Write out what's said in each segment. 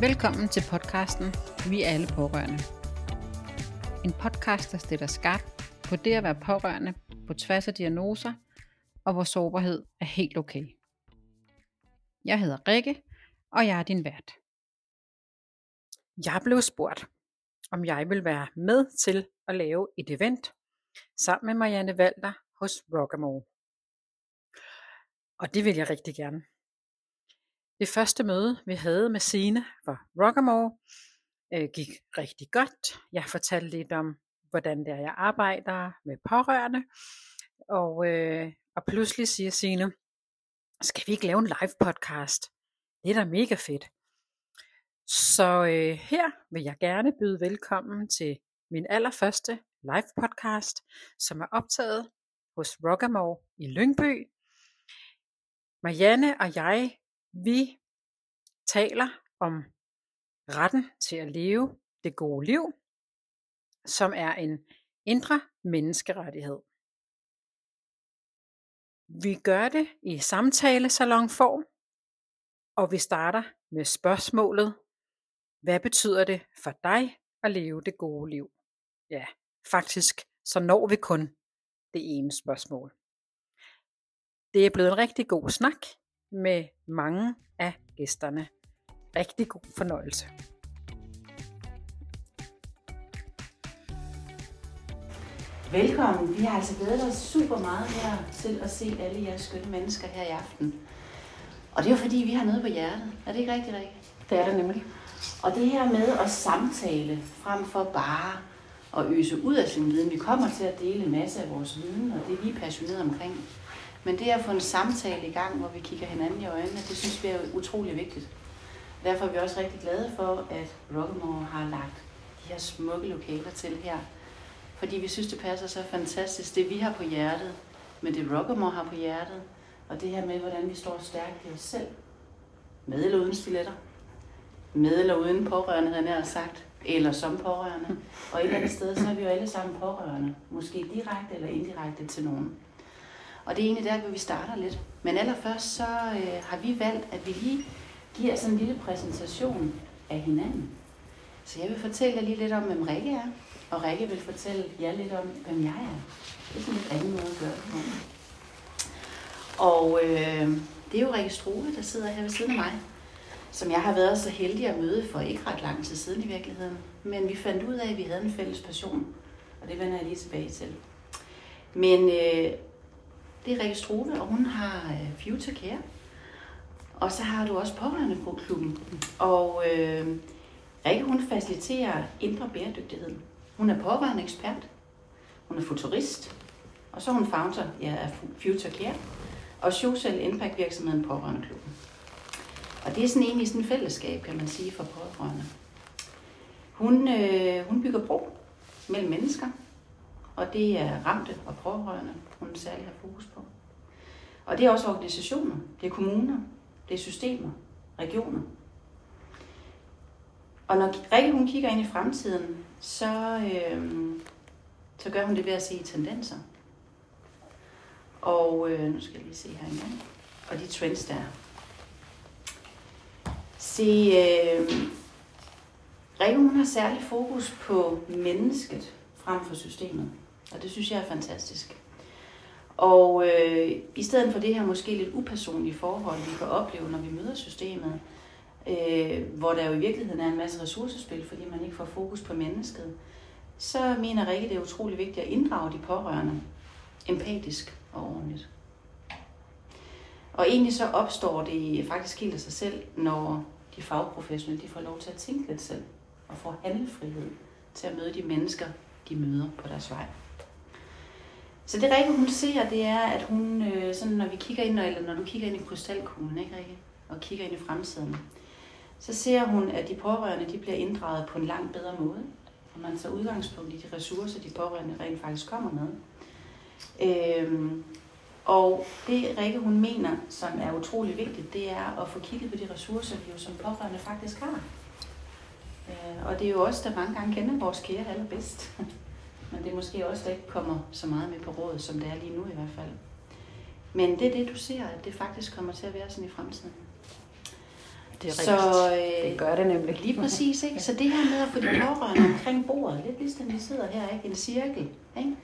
Velkommen til podcasten Vi er alle pårørende. En podcast, der stiller skarpt på det at være pårørende på tværs af diagnoser, og hvor sårbarhed er helt okay. Jeg hedder Rikke, og jeg er din vært. Jeg blev spurgt, om jeg vil være med til at lave et event sammen med Marianne Valter hos Rockamore. Og det vil jeg rigtig gerne. Det første møde, vi havde med Sine var Rockamore, øh, gik rigtig godt. Jeg fortalte lidt om, hvordan det er, jeg arbejder med pårørende. Og, øh, og pludselig siger Sine, skal vi ikke lave en live podcast? Det er da mega fedt. Så øh, her vil jeg gerne byde velkommen til min allerførste live podcast, som er optaget hos Rockamore i Lyngby. Marianne og jeg, vi taler om retten til at leve det gode liv, som er en indre menneskerettighed. Vi gør det i samtalesalonform, og vi starter med spørgsmålet, hvad betyder det for dig at leve det gode liv? Ja, faktisk så når vi kun det ene spørgsmål. Det er blevet en rigtig god snak med mange af gæsterne. Rigtig god fornøjelse. Velkommen. Vi har altså glædet os super meget her til at se alle jeres skønne mennesker her i aften. Og det er jo fordi, vi har noget på hjertet. Er det ikke rigtigt, Rikke? Det er det nemlig. Og det her med at samtale frem for bare at øse ud af sin viden. Vi kommer til at dele en masse af vores viden, og det er vi er passionerede omkring. Men det at få en samtale i gang, hvor vi kigger hinanden i øjnene, det synes vi er utrolig vigtigt. Derfor er vi også rigtig glade for, at Rockmore har lagt de her smukke lokaler til her. Fordi vi synes, det passer så fantastisk. Det vi har på hjertet, med det Rockmore har på hjertet, og det her med, hvordan vi står stærkt i os selv. Med eller uden stiletter. Med eller uden pårørende, havde jeg sagt. Eller som pårørende. Og et eller andet sted, så er vi jo alle sammen pårørende. Måske direkte eller indirekte til nogen. Og det er egentlig der, hvor vi starter lidt. Men allerførst så øh, har vi valgt, at vi lige giver sådan en lille præsentation af hinanden. Så jeg vil fortælle jer lige lidt om, hvem Rikke er. Og Rikke vil fortælle jer lidt om, hvem jeg er. Det er sådan lidt anden måde at gøre det på. Og øh, det er jo Rikke Struve, der sidder her ved siden af mig. Som jeg har været så heldig at møde for ikke ret lang tid siden i virkeligheden. Men vi fandt ud af, at vi havde en fælles passion. Og det vender jeg lige tilbage til. Men øh, det er Rikke Struve, og hun har øh, Future Care. Og så har du også pårørende på klubben. Og øh, Rikke, hun faciliterer indre bæredygtighed. Hun er pårørende ekspert. Hun er futurist. Og så er hun founder ja, af Future Care og social impact virksomheden Pårørende Klubben. Og det er sådan egentlig sådan et fællesskab, kan man sige, for pårørende. Hun, øh, hun bygger bro mellem mennesker, og det er ramte og pårørende, hun særlig har fokus på. Og det er også organisationer, det er kommuner, det er systemer, regioner. Og når Rikke hun kigger ind i fremtiden, så, øh, så gør hun det ved at se tendenser. Og øh, nu skal jeg lige se her engang. Og de trends der. Se, øh, Rikke hun har særlig fokus på mennesket frem for systemet. Og det synes jeg er fantastisk. Og øh, i stedet for det her måske lidt upersonlige forhold, vi kan opleve, når vi møder systemet, øh, hvor der jo i virkeligheden er en masse ressourcespil, fordi man ikke får fokus på mennesket, så mener Rikke, det er utrolig vigtigt at inddrage de pårørende empatisk og ordentligt. Og egentlig så opstår det faktisk helt af sig selv, når de fagprofessionelle de får lov til at tænke lidt selv og får handlefrihed til at møde de mennesker, de møder på deres vej. Så det Rikke, hun ser, det er, at hun, øh, sådan, når vi kigger ind, eller når du kigger ind i krystalkuglen, ikke Rikke, og kigger ind i fremtiden, så ser hun, at de pårørende de bliver inddraget på en langt bedre måde. Og man tager udgangspunkt i de ressourcer, de pårørende rent faktisk kommer med. Øhm, og det Rikke, hun mener, som er utrolig vigtigt, det er at få kigget på de ressourcer, vi jo som pårørende faktisk har. Øh, og det er jo også der mange gange kender vores kære allerbedst. Men det er måske også, der ikke kommer så meget med på rådet, som det er lige nu i hvert fald. Men det er det, du ser, at det faktisk kommer til at være sådan i fremtiden. det er Så rigtigt. øh, Det gør det nemlig. Lige præcis, ikke? Så det her med at få de pårørende omkring bordet, lidt ligesom vi sidder her, ikke? En cirkel, ikke?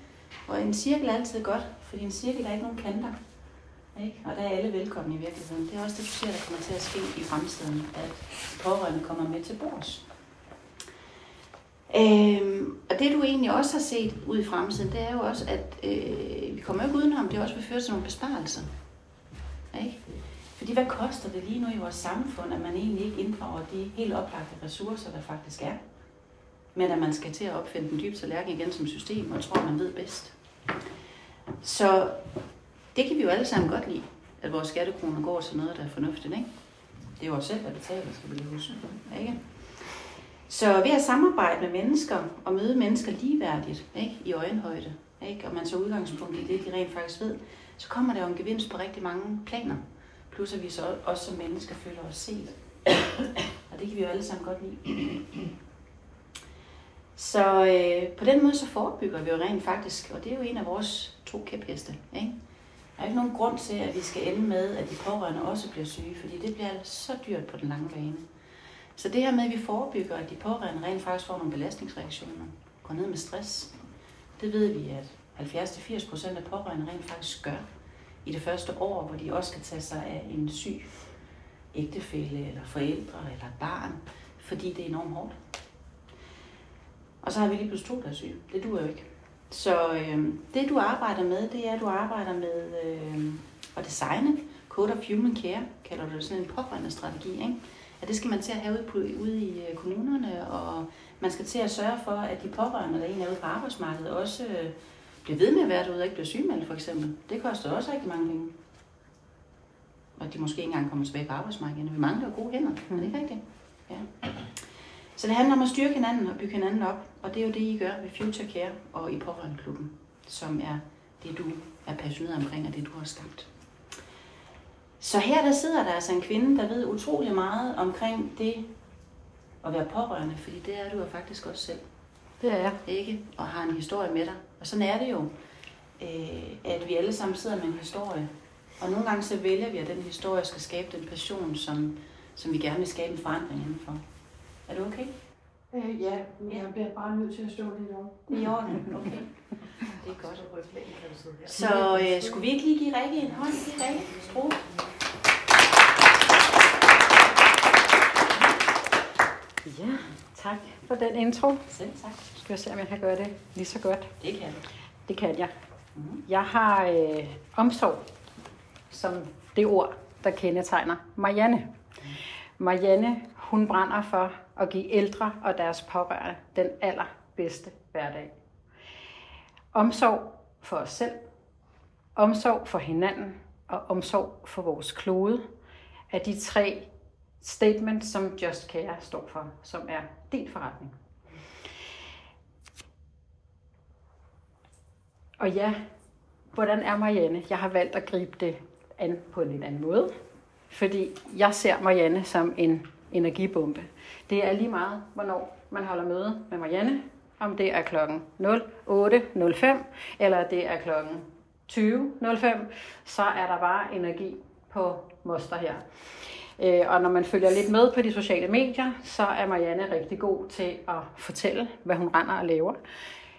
Og en cirkel er altid godt, fordi en cirkel er ikke nogen kanter. Ikke? Og der er alle velkomne i virkeligheden. Det er også det, du ser, der kommer til at ske i fremtiden, at pårørende kommer med til bords. Øhm, og det du egentlig også har set ud i fremtiden, det er jo også, at øh, vi kommer jo ikke udenom, det også vil føre til nogle besparelser. Ikke? Fordi hvad koster det lige nu i vores samfund, at man egentlig ikke inddrager de helt oplagte ressourcer, der faktisk er? Men at man skal til at opfinde den dybe tallerken igen som system, og tror, man ved bedst. Så det kan vi jo alle sammen godt lide, at vores skattekroner går til noget, der er fornuftigt. Ikke? Det er jo os selv, der betaler, skal vi lige huske. Ikke? Så ved at samarbejde med mennesker og møde mennesker ligeværdigt ikke? i øjenhøjde, ikke? og man så udgangspunkt i det, de rent faktisk ved, så kommer der jo en gevinst på rigtig mange planer. Plus at vi så også som mennesker føler os set. Og det kan vi jo alle sammen godt lide. Så øh, på den måde så forebygger vi jo rent faktisk, og det er jo en af vores to kæpheste. Ikke? Der er ikke nogen grund til, at vi skal ende med, at de pårørende også bliver syge, fordi det bliver så dyrt på den lange bane. Så det her med, at vi forebygger, at de pårørende rent faktisk får nogle belastningsreaktioner, går ned med stress, det ved vi, at 70-80 procent af pårørende rent faktisk gør i det første år, hvor de også skal tage sig af en syg ægtefælle eller forældre eller barn, fordi det er enormt hårdt. Og så har vi lige pludselig to, der er syge. Det duer jo ikke. Så øh, det du arbejder med, det er, at du arbejder med øh, at designe Code of Human Care, kalder du det sådan en pårørende strategi, ikke? At det skal man til at have ude, på, ude i øh, kommunerne, og man skal til at sørge for, at de pårørende, der egentlig er ude på arbejdsmarkedet, også øh, bliver ved med at være derude og ikke bliver sygemeldt, for eksempel. Det koster også rigtig mange penge. Og de måske ikke engang kommer tilbage på arbejdsmarkedet. Vi mangler jo gode hænder, mm. er det ikke rigtigt? Ja. Så det handler om at styrke hinanden og bygge hinanden op, og det er jo det, I gør ved Future Care og i Pårørendeklubben, som er det, du er passioneret omkring, og det, du har skabt. Så her der sidder der altså en kvinde, der ved utrolig meget omkring det at være pårørende, fordi det er du jo faktisk også selv. Det er jeg. Ikke? Og har en historie med dig. Og sådan er det jo, øh, at vi alle sammen sidder med en historie. Og nogle gange så vælger vi, at den historie skal skabe den passion, som, som vi gerne vil skabe en forandring indenfor. Er det okay? Øh, ja, men jeg bliver bare nødt til at stå lidt over. Det er i orden. Okay. Det er godt. Så øh, skulle vi ikke lige give Rikke en hånd? Giv Rikke Strup. Ja, tak for den intro. Selv tak. Skal jeg se, om jeg kan gøre det lige så godt. Det kan du. Det kan jeg. Mhm. Jeg har øh, omsorg som det ord, der kendetegner Marianne. Marianne, hun brænder for at give ældre og deres pårørende den allerbedste hverdag. Omsorg for os selv, omsorg for hinanden og omsorg for vores klode er de tre statements, som Just Care står for, som er din forretning. Og ja, hvordan er Marianne? Jeg har valgt at gribe det an på en lidt anden måde, fordi jeg ser Marianne som en energibombe. Det er lige meget, hvornår man holder møde med Marianne, om det er klokken 08.05 eller det er klokken 20.05, så er der bare energi på moster her. Øh, og når man følger lidt med på de sociale medier, så er Marianne rigtig god til at fortælle, hvad hun render og laver,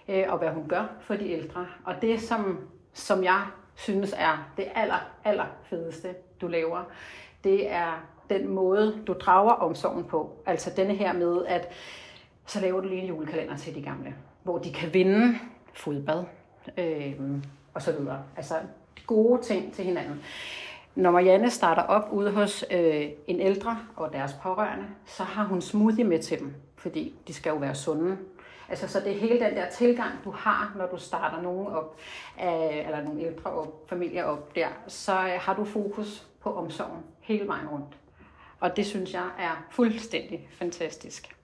øh, og hvad hun gør for de ældre. Og det, som, som jeg synes er det aller, aller fedeste, du laver, det er den måde, du drager omsorgen på. Altså denne her med, at så laver du lige en julekalender til de gamle, hvor de kan vinde fodbad øh, og så videre. Altså gode ting til hinanden. Når Marianne starter op ude hos øh, en ældre og deres pårørende, så har hun smoothie med til dem, fordi de skal jo være sunde. Altså, så det er hele den der tilgang, du har, når du starter nogen op, øh, eller nogle ældre op, familier op der, så øh, har du fokus på omsorgen hele vejen rundt. Og det synes jeg er fuldstændig fantastisk.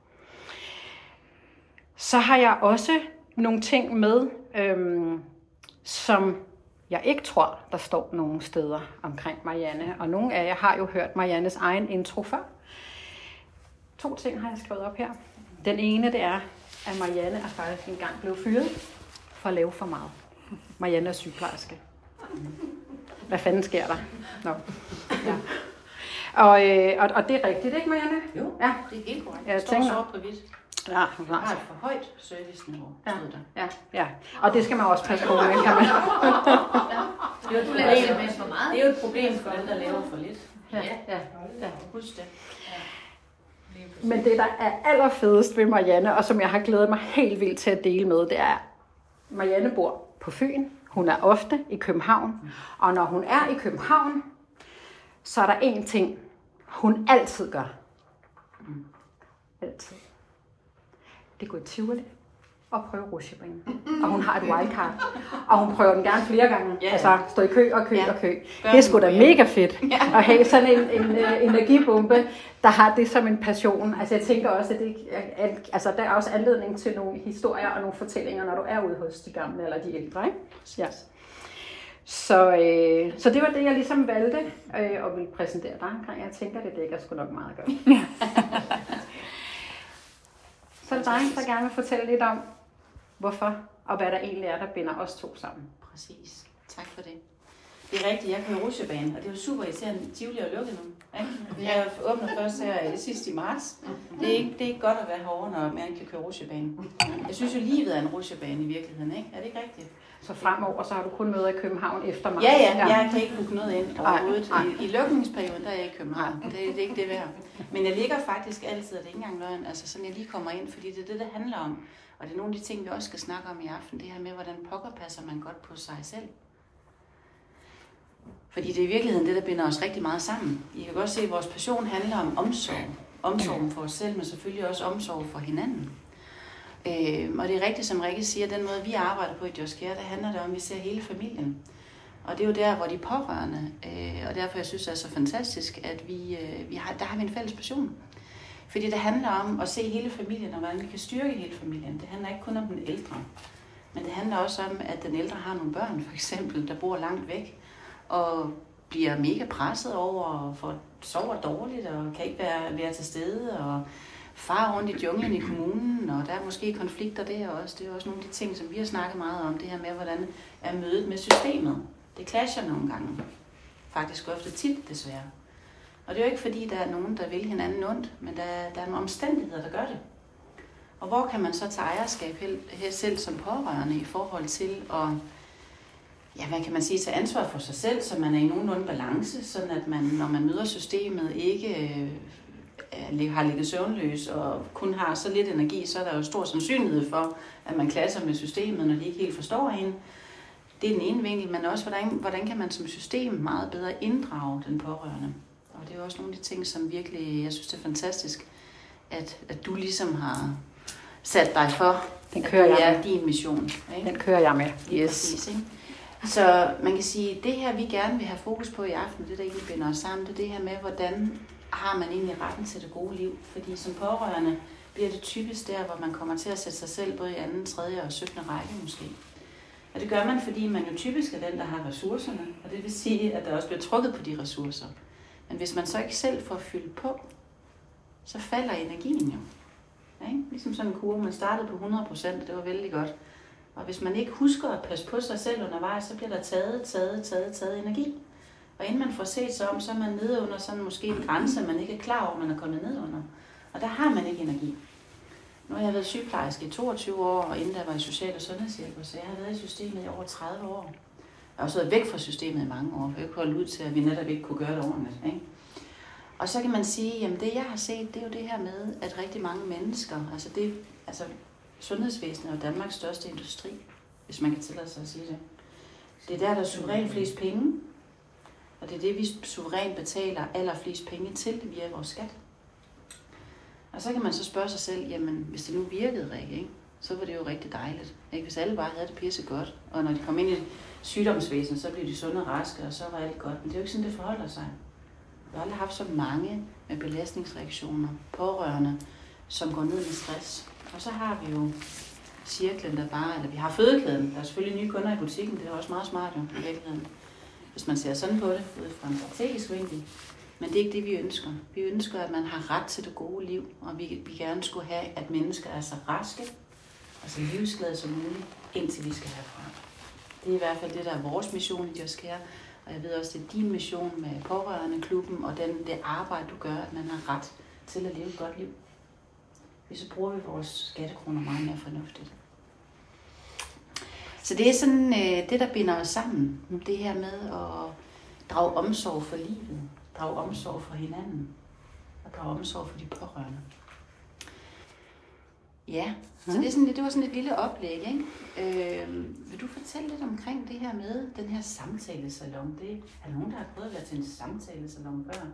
Så har jeg også nogle ting med, øhm, som jeg ikke tror, der står nogen steder omkring Marianne. Og nogle af jer har jo hørt Mariannes egen intro før. To ting har jeg skrevet op her. Den ene, det er, at Marianne er faktisk engang blevet fyret for at lave for meget. Marianne er sygeplejerske. Hvad fanden sker der? Nå. Ja. Og, øh, og, og det er rigtigt, ikke Marianne? Jo, Ja. det er helt korrekt. Jeg Det står tænker- sort på hvidt. Ja, Der har et for højt serviceniveau, Ja. stod der. ja, ja. Og det skal man også passe på med, kan man. Det er jo et problem, for meget. det er jo et problem for dem, der laver for lidt. Ja, ja, ja. Husk det. Men det, der er allerfedest ved Marianne, og som jeg har glædet mig helt vildt til at dele med, det er, Marianne bor på Fyn. Hun er ofte i København. Og når hun er i København, så er der én ting, hun altid gør. Altid. Det går i Tivoli og prøve rutsjebanen. Og hun har et wildcard. Og hun prøver den gerne flere gange. Ja. Altså stå i kø og kø Ja. og kø. Det er sgu da mega fedt at have sådan en, en uh, energibombe, der har det som en passion. Altså jeg tænker også, at det, at, altså, der er også anledning til nogle historier og nogle fortællinger, når du er ude hos de gamle eller de ældre. Ikke? Ja. Så, øh, så det var det, jeg ligesom valgte øh, og ville præsentere dig omkring. Jeg tænker, det dækker sgu nok meget godt. så er dig, der gerne vil fortælle lidt om, hvorfor og hvad der egentlig er, der binder os to sammen. Præcis. Tak for det. Det er rigtigt, jeg kører rutsjebane, og det er jo super irriterende. Tivoli er lukket nu. Ikke? Jeg åbner først her sidst i marts. Det er, ikke, det er ikke godt at være herovre, når man kan køre rutsjebane. Jeg synes jo, livet er en rutsjebane i virkeligheden, ikke? Er det ikke rigtigt? Så fremover, så har du kun møder i København efter mig. Ja, ja, jeg kan ikke booke noget ind overhovedet. Nej, I, I lukningsperioden, der er jeg i København. Det, det er ikke det værd. Men jeg ligger faktisk altid, og det er ikke engang løgn, altså sådan jeg lige kommer ind, fordi det er det, det handler om. Og det er nogle af de ting, vi også skal snakke om i aften, det her med, hvordan pokker passer man godt på sig selv. Fordi det er i virkeligheden det, der binder os rigtig meget sammen. I kan godt se, at vores passion handler om omsorg. Omsorgen for os selv, men selvfølgelig også omsorg for hinanden. Øh, og det er rigtigt, som Rikke siger, den måde, vi arbejder på i Just Care, der handler det om, at vi ser hele familien. Og det er jo der, hvor de pårørende, øh, og derfor jeg synes, det er så fantastisk, at vi, øh, vi har, der har vi en fælles passion. Fordi det handler om at se hele familien, og hvordan vi kan styrke hele familien. Det handler ikke kun om den ældre, men det handler også om, at den ældre har nogle børn, for eksempel, der bor langt væk, og bliver mega presset over, og får, sover dårligt, og kan ikke være, være til stede, og far rundt i junglen i kommunen, og der er måske konflikter der også. Det er også nogle af de ting, som vi har snakket meget om, det her med, hvordan er mødet med systemet. Det clasher nogle gange. Faktisk ofte tit, desværre. Og det er jo ikke fordi, der er nogen, der vil hinanden ondt, men der, er- der er nogle omstændigheder, der gør det. Og hvor kan man så tage ejerskab her selv som pårørende i forhold til at ja, hvad kan man sige, tage ansvar for sig selv, så man er i nogenlunde balance, sådan at man, når man møder systemet, ikke øh, har ligget søvnløs og kun har så lidt energi, så er der jo stor sandsynlighed for, at man klasser med systemet, når de ikke helt forstår en. Det er den ene vinkel, men også, hvordan, hvordan kan man som system meget bedre inddrage den pårørende. Og det er jo også nogle af de ting, som virkelig, jeg synes, det er fantastisk, at, at du ligesom har sat dig for, Den at kører det jeg er din mission. Ikke? Den kører jeg med. Yes. præcis, ikke? Så man kan sige, at det her, vi gerne vil have fokus på i aften, det der egentlig binder os sammen, det er det her med, hvordan har man egentlig retten til det gode liv. Fordi som pårørende bliver det typisk der, hvor man kommer til at sætte sig selv både i anden, tredje og 17. række måske. Og det gør man, fordi man jo typisk er den, der har ressourcerne, og det vil sige, at der også bliver trukket på de ressourcer. Men hvis man så ikke selv får fyldt på, så falder energien jo. Ikke? Ligesom sådan en kurve, man startede på 100%, det var vældig godt. Og hvis man ikke husker at passe på sig selv undervejs, så bliver der taget, taget, taget, taget energi. Og inden man får set sig om, så er man nede under sådan måske en grænse, man ikke er klar over, man er kommet ned under. Og der har man ikke energi. Nu har jeg været sygeplejerske i 22 år, og inden der var i social- og sundhedshjælper, så jeg har været i systemet i over 30 år. Jeg har også været væk fra systemet i mange år, for jeg kunne holde ud til, at vi netop ikke kunne gøre det ordentligt. Ikke? Og så kan man sige, at det jeg har set, det er jo det her med, at rigtig mange mennesker, altså det, altså sundhedsvæsenet er jo Danmarks største industri, hvis man kan tillade sig at sige det. Det er der, der er suverænt flest penge, og det er det, vi suverænt betaler allerflest penge til via vores skat. Og så kan man så spørge sig selv, jamen hvis det nu virkede, Rikke, ikke? så var det jo rigtig dejligt. Ikke? Hvis alle bare havde det pisse godt, og når de kom ind i sygdomsvæsenet, så blev de sunde og raske, og så var alt godt. Men det er jo ikke sådan, det forholder sig. Vi har aldrig haft så mange med belastningsreaktioner, pårørende, som går ned med stress. Og så har vi jo cirklen, der bare, eller vi har fødekæden. Der er selvfølgelig nye kunder i butikken, det er også meget smart jo, i virkeligheden. Hvis man ser sådan på det, ud fra en strategisk vinkel. Men det er ikke det, vi ønsker. Vi ønsker, at man har ret til det gode liv, og vi, vi gerne skulle have, at mennesker er så raske og så livsglade som muligt, indtil vi skal herfra. Det er i hvert fald det, der er vores mission i Just Care. Og jeg ved også, det er din mission med pårørende klubben og den, det arbejde, du gør, at man har ret til at leve et godt liv. Hvis så bruger vi vores skattekroner meget mere fornuftigt. Så det er sådan øh, det, der binder os sammen. Det her med at drage omsorg for livet, drage omsorg for hinanden og drage omsorg for de pårørende. Ja, så det, er sådan, det var sådan et lille oplæg. Ikke? Øh, vil du fortælle lidt omkring det her med den her samtalesalon? Det, er der nogen, der har prøvet at være til en samtalesalon før?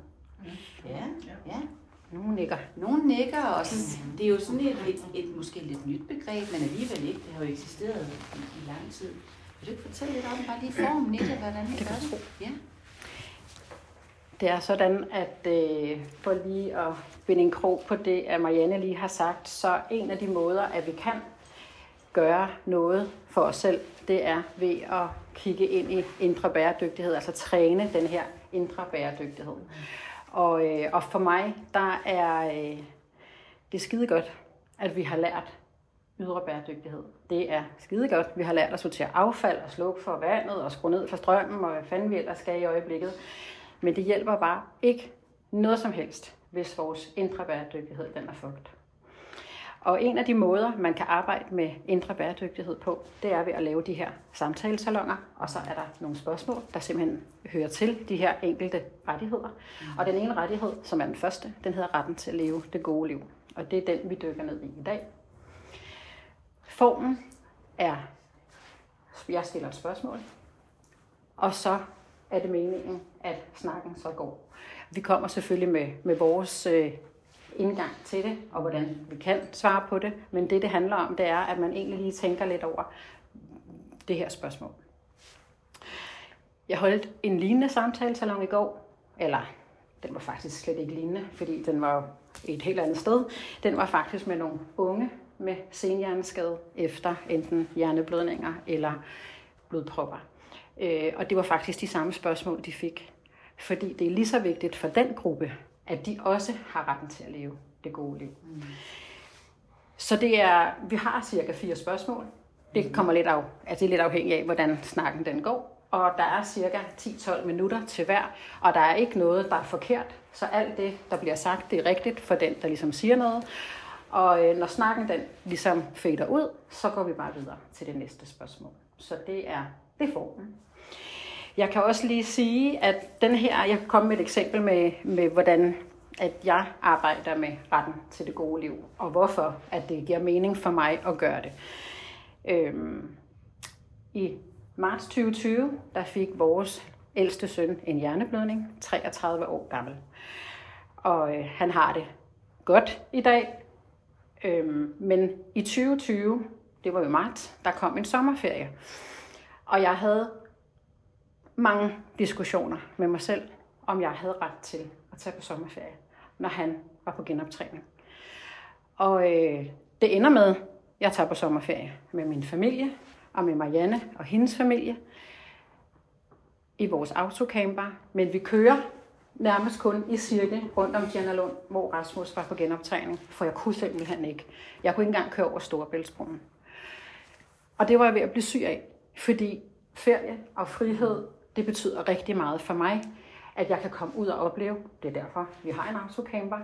Ja, ja. Nogle nikker. Nogle nikker, og sådan, det er jo sådan et, et, et, måske lidt nyt begreb, men alligevel ikke. Det har jo eksisteret i, i lang tid. Vil du ikke fortælle lidt om bare lige formen i det, hvordan det, gør det? Ja. Det er sådan, at øh, for lige at binde en krog på det, at Marianne lige har sagt, så en af de måder, at vi kan gøre noget for os selv, det er ved at kigge ind i indre bæredygtighed, altså træne den her indre bæredygtighed. Og, øh, og for mig, der er øh, det skide godt, at vi har lært ydre bæredygtighed. Det er skide godt. Vi har lært at sortere affald og slukke for vandet og skrue ned for strømmen og hvad fanden vi ellers skal i øjeblikket. Men det hjælper bare ikke noget som helst, hvis vores indre bæredygtighed den er fucked. Og en af de måder, man kan arbejde med indre bæredygtighed på, det er ved at lave de her samtalesalonger, og så er der nogle spørgsmål, der simpelthen hører til de her enkelte rettigheder. Og den ene rettighed, som er den første, den hedder retten til at leve det gode liv. Og det er den, vi dykker ned i i dag. Formen er, jeg stiller et spørgsmål, og så er det meningen, at snakken så går. Vi kommer selvfølgelig med, med vores øh, indgang til det, og hvordan vi kan svare på det, men det, det handler om, det er, at man egentlig lige tænker lidt over det her spørgsmål. Jeg holdt en lignende samtalesalon i går, eller den var faktisk slet ikke lignende, fordi den var et helt andet sted. Den var faktisk med nogle unge med senhjerneskade efter enten hjerneblødninger eller blodpropper. Øh, og det var faktisk de samme spørgsmål, de fik. Fordi det er lige så vigtigt for den gruppe, at de også har retten til at leve det gode liv. Mm. Så det er, vi har cirka fire spørgsmål. Det kommer lidt af, altså det er lidt afhængigt af, hvordan snakken den går. Og der er cirka 10-12 minutter til hver, og der er ikke noget, der er forkert. Så alt det, der bliver sagt, det er rigtigt for den, der ligesom siger noget. Og øh, når snakken den ligesom fader ud, så går vi bare videre til det næste spørgsmål. Så det er, det er formen. Jeg kan også lige sige, at den her, jeg kan komme med et eksempel med, med hvordan at jeg arbejder med retten til det gode liv, og hvorfor at det giver mening for mig at gøre det. Øhm, I marts 2020, der fik vores ældste søn en hjerneblødning, 33 år gammel. Og øh, han har det godt i dag, øhm, men i 2020, det var jo marts, der kom en sommerferie. Og jeg havde mange diskussioner med mig selv, om jeg havde ret til at tage på sommerferie, når han var på genoptræning. Og øh, det ender med, at jeg tager på sommerferie med min familie, og med Marianne og hendes familie, i vores autocamper, men vi kører nærmest kun i cirkel rundt om Lund, hvor Rasmus var på genoptræning, for jeg kunne simpelthen ikke. Jeg kunne ikke engang køre over Storebæltsbroen. Og det var jeg ved at blive syg af, fordi ferie og frihed, det betyder rigtig meget for mig, at jeg kan komme ud og opleve. Det er derfor, vi har en autocamper.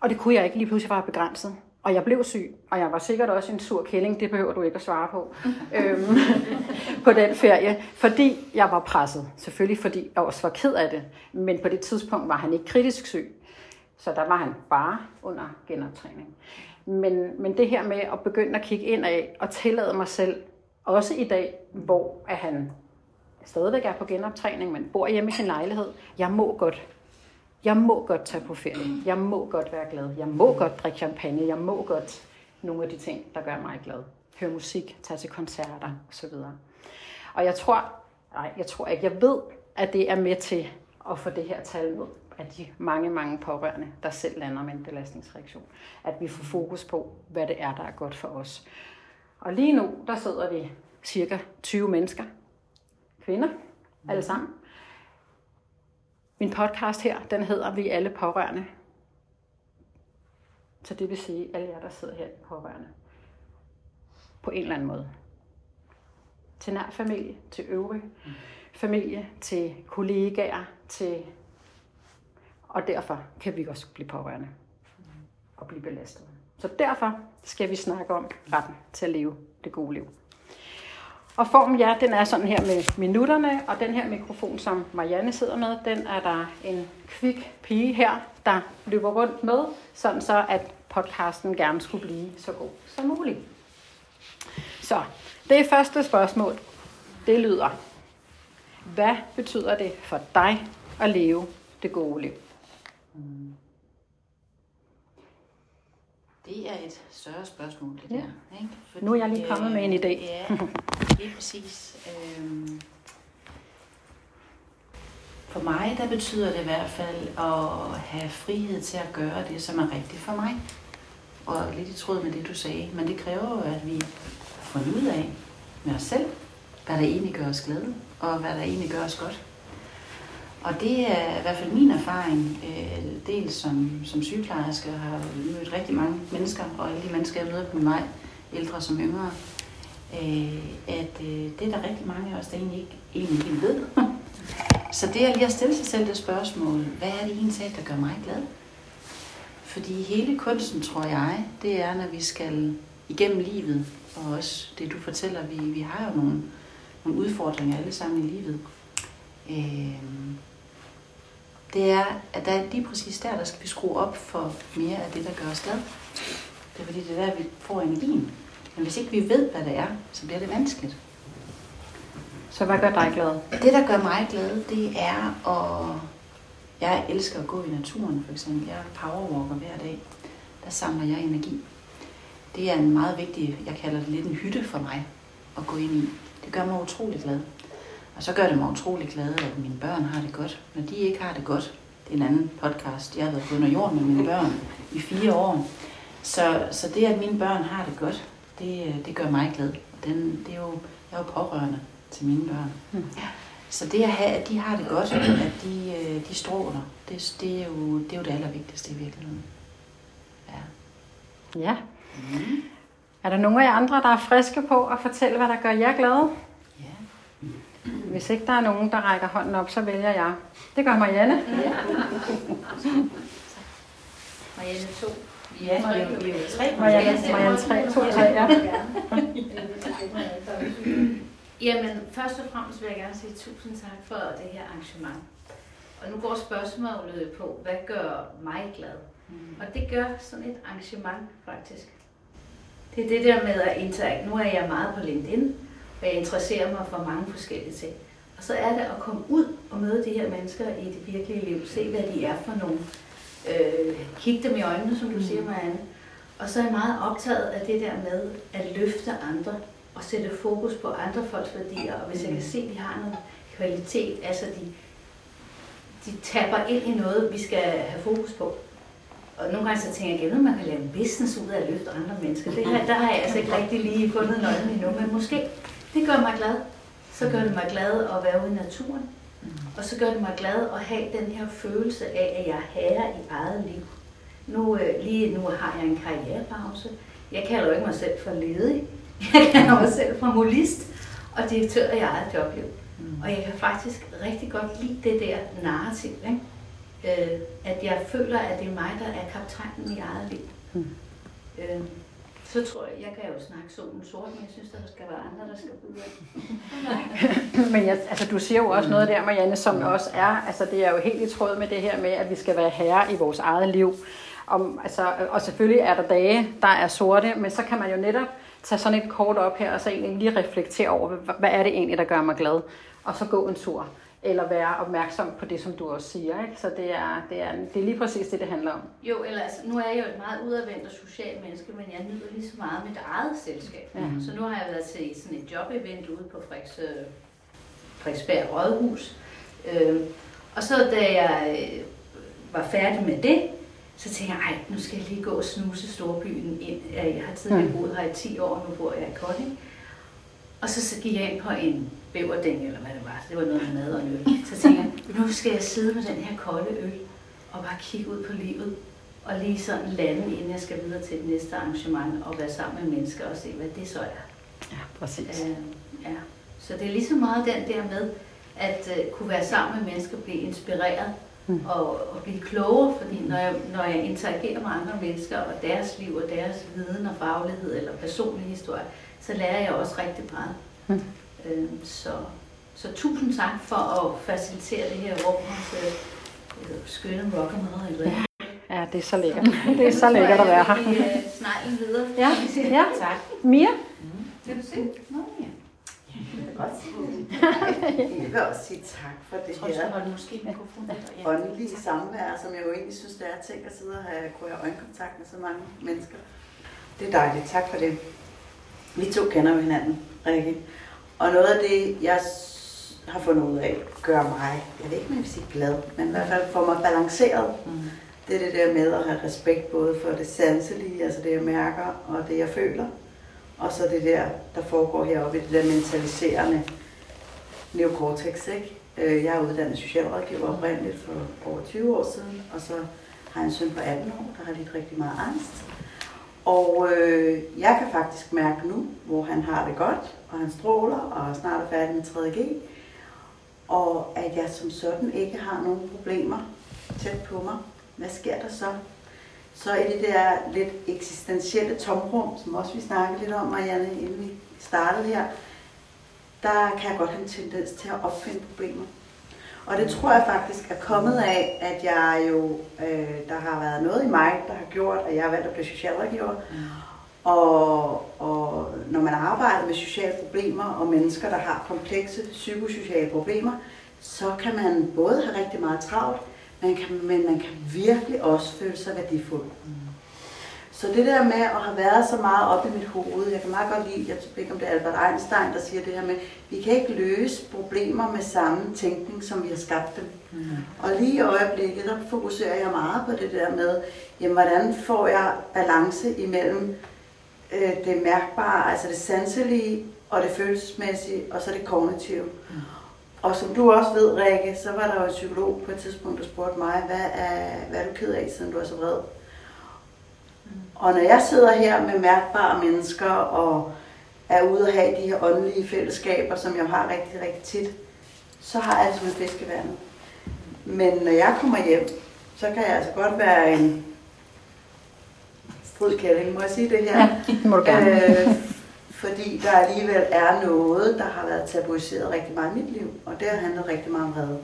Og det kunne jeg ikke lige pludselig var begrænset. Og jeg blev syg, og jeg var sikkert også en sur kælling, det behøver du ikke at svare på, øhm, på den ferie, fordi jeg var presset. Selvfølgelig fordi jeg også var ked af det, men på det tidspunkt var han ikke kritisk syg. Så der var han bare under genoptræning. Men, men det her med at begynde at kigge ind af og tillade mig selv, også i dag, hvor at han stadigvæk er på genoptræning, men bor hjemme i sin lejlighed, jeg må godt jeg må godt tage på ferie. Jeg må godt være glad. Jeg må godt drikke champagne. Jeg må godt nogle af de ting, der gør mig glad. Høre musik, tage til koncerter osv. Og jeg tror, nej, jeg tror ikke, jeg ved, at det er med til at få det her tal ned af de mange, mange pårørende, der selv lander med en belastningsreaktion. At vi får fokus på, hvad det er, der er godt for os. Og lige nu, der sidder vi cirka 20 mennesker, kvinder, alle sammen, min podcast her, den hedder Vi alle pårørende. Så det vil sige, alle jer, der sidder her pårørende. På en eller anden måde. Til nær familie, til øvrig familie, til kollegaer, til og derfor kan vi også blive pårørende og blive belastet. Så derfor skal vi snakke om retten til at leve det gode liv. Og formen, ja, den er sådan her med minutterne, og den her mikrofon, som Marianne sidder med, den er der en kvik pige her, der løber rundt med, sådan så at podcasten gerne skulle blive så god som muligt. Så det første spørgsmål, det lyder, hvad betyder det for dig at leve det gode liv? Mm. Det er et større spørgsmål, det Ja. der. Ikke? Fordi, Nu er jeg lige kommet med en idé. Ja, lige præcis. Øhm, For mig, der betyder det i hvert fald at have frihed til at gøre det, som er rigtigt for mig. Og lidt i tråd med det, du sagde. Men det kræver jo, at vi får ud af med os selv, hvad der egentlig gør os glade, og hvad der egentlig gør os godt. Og det er i hvert fald min erfaring, øh, dels som, som sygeplejerske, har mødt rigtig mange mennesker, og alle de mennesker, jeg møder på min vej, ældre som yngre, øh, at øh, det er der rigtig mange af os, der egentlig ikke, egentlig ikke ved. Så det er lige at stille sig selv det spørgsmål, hvad er det egentlig, der gør mig glad? Fordi hele kunsten, tror jeg, det er, når vi skal igennem livet, og også det, du fortæller, vi, vi har jo nogle, nogle udfordringer alle sammen i livet. Øh, det er, at der er lige præcis der, der skal vi skrue op for mere af det, der gør os glad. Det er fordi, det er der, vi får energien. Men hvis ikke vi ved, hvad det er, så bliver det vanskeligt. Så hvad gør dig glad? Det, der gør mig glad, det er at... Jeg elsker at gå i naturen, for eksempel. Jeg powerwalker hver dag. Der samler jeg energi. Det er en meget vigtig, jeg kalder det lidt en hytte for mig at gå ind i. Det gør mig utrolig glad. Og så gør det mig utrolig glad, at mine børn har det godt. Når de ikke har det godt, det er en anden podcast. Jeg har været på under jorden med mine børn i fire år. Så, så det, at mine børn har det godt, det, det gør mig glad. Og den, det er jo, jeg er jo pårørende til mine børn. Mm. Så det at have, at de har det godt, at de, øh, de stråler, det, det, er jo, det er jo det allervigtigste i virkeligheden. Ja. Ja. Mm. Er der nogen af jer andre, der er friske på at fortælle, hvad der gør jer glade? Ja. Hvis ikke der er nogen, der rækker hånden op, så vælger jeg. Det gør Marianne. Marianne 2. Ja, vi jo- vi jo tre. Marianne, Marianne 3, 2, 3, ja. Jamen, først og fremmest vil jeg gerne sige tusind tak for det her arrangement. Og nu går spørgsmålet på, hvad gør mig glad? Mm. Og det gør sådan et arrangement faktisk. Det er det der med at interagere. Nu er jeg meget på LinkedIn, og jeg interesserer mig for mange forskellige ting. Og så er det at komme ud og møde de her mennesker i det virkelige liv. Se, hvad de er for nogle. Øh, kig dem i øjnene, som du siger, Marianne. Og så er jeg meget optaget af det der med at løfte andre og sætte fokus på andre folks værdier. Og hvis jeg kan se, at de har noget kvalitet, altså de, de tapper ind i noget, vi skal have fokus på. Og nogle gange så tænker jeg, at man kan lave en business ud af at løfte andre mennesker. Det her, der har jeg altså ikke rigtig lige fundet nøglen endnu, men måske det gør mig glad. Så gør det mig glad at være ude i naturen. Og så gør det mig glad at have den her følelse af, at jeg er herre i eget liv. Nu, øh, lige nu har jeg en karrierepause. Jeg kalder jo ikke mig selv for ledig. Jeg kalder mig selv for molist og direktør i eget jobliv. Mm. Og jeg kan faktisk rigtig godt lide det der narrativ, ikke? Øh, at jeg føler, at det er mig, der er kaptajnen i eget liv. Mm. Øh, så tror jeg, jeg kan jo snakke solen sort, men jeg synes, der skal være andre, der skal byde. Men jeg, altså, du siger jo også noget der, Marianne, som også er, altså det er jo helt i tråd med det her med, at vi skal være herre i vores eget liv. Om, altså, og selvfølgelig er der dage, der er sorte, men så kan man jo netop tage sådan et kort op her, og så egentlig lige reflektere over, hvad er det egentlig, der gør mig glad? Og så gå en tur. Eller være opmærksom på det, som du også siger. Ikke? Så det er, det, er, det er lige præcis det, det handler om. Jo, eller altså, nu er jeg jo et meget udadvendt og socialt menneske, men jeg nyder lige så meget mit eget selskab. Ja. Så nu har jeg været til sådan et jobevent ude på Frederiks, øh, Frederiksberg Rådhus. Øh, og så da jeg øh, var færdig med det, så tænkte jeg, ej, nu skal jeg lige gå og snuse storbyen ind. Jeg har tidligere Mm. boet her i 10 år, nu bor jeg i Kolding. Og så, så gik jeg ind på en bæverdænge, eller hvad det var. Det var noget med mad og en øl. Så tænkte jeg, nu skal jeg sidde med den her kolde øl, og bare kigge ud på livet, og lige sådan lande, inden jeg skal videre til det næste arrangement, og være sammen med mennesker og se, hvad det så er. Ja, præcis. Øh, ja. Så det er lige så meget den der med, at uh, kunne være sammen med mennesker, blive inspireret mm. og, og blive klogere, fordi når jeg, når jeg interagerer med andre mennesker og deres liv og deres viden og faglighed eller personlig historie, så lærer jeg også rigtig meget. Mm. Øh, så, så tusind tak for at facilitere det her rum hos øh, skønne rockermøder. Ja, det er så lækkert. Det er så lækkert at være her. Vi øh, sneglen videre. Ja, ja. Tak. Mia? Vil du se? Nå, ja. Jeg vil godt sige det. Jeg vil også sige tak for det Jeg tror, her. Ja. åndelige samvær, som jeg jo egentlig synes, det er tænkt at sidde og have, kunne have øjenkontakt med så mange mennesker. Det er dejligt. Tak for det. Vi to kender jo hinanden, Rikke. Og noget af det, jeg har fundet ud af, gør mig, jeg ved ikke, om jeg vil sige glad, men i hvert fald får mig balanceret. Mm. Det er det der med at have respekt både for det sanselige, altså det jeg mærker, og det jeg føler. Og så det der, der foregår heroppe i det der mentaliserende neocortex, ikke? Øh, Jeg er uddannet socialrådgiver oprindeligt for over 20 år siden, og så har jeg en søn på 18 år, der har lidt rigtig meget angst. Og øh, jeg kan faktisk mærke nu, hvor han har det godt, og han stråler, og snart er færdig med 3.G, og at jeg som sådan ikke har nogen problemer tæt på mig. Hvad sker der så? Så i det der lidt eksistentielle tomrum, som også vi snakkede lidt om, Marianne, inden vi startede her, der kan jeg godt have en tendens til at opfinde problemer. Og det tror jeg faktisk er kommet af, at jeg jo, øh, der har været noget i mig, der har gjort, at jeg har valgt at blive socialrådgiver. Og, og når man arbejder med sociale problemer og mennesker, der har komplekse psykosociale problemer, så kan man både have rigtig meget travlt, man kan, men man kan virkelig også føle sig værdifuld. Så det der med at have været så meget op i mit hoved, jeg kan meget godt lide, jeg ved ikke om det er Albert Einstein, der siger det her med, vi kan ikke løse problemer med samme tænkning, som vi har skabt dem. Mm. Og lige i øjeblikket, der fokuserer jeg meget på det der med, jamen, hvordan får jeg balance imellem øh, det mærkbare, altså det sanselige, og det følelsesmæssige, og så det kognitive. Mm. Og som du også ved, Rikke, så var der jo en psykolog på et tidspunkt, der spurgte mig, hvad er, hvad er du ked af, siden du er så vred? Og når jeg sidder her med mærkbare mennesker og er ude og have de her åndelige fællesskaber, som jeg har rigtig, rigtig tit, så har jeg altid med fiskevandet. Men når jeg kommer hjem, så kan jeg altså godt være en stridskælling, må jeg sige det her? Ja, det må du gerne. Øh, fordi der alligevel er noget, der har været tabuiseret rigtig meget i mit liv, og det har handlet rigtig meget om vrede.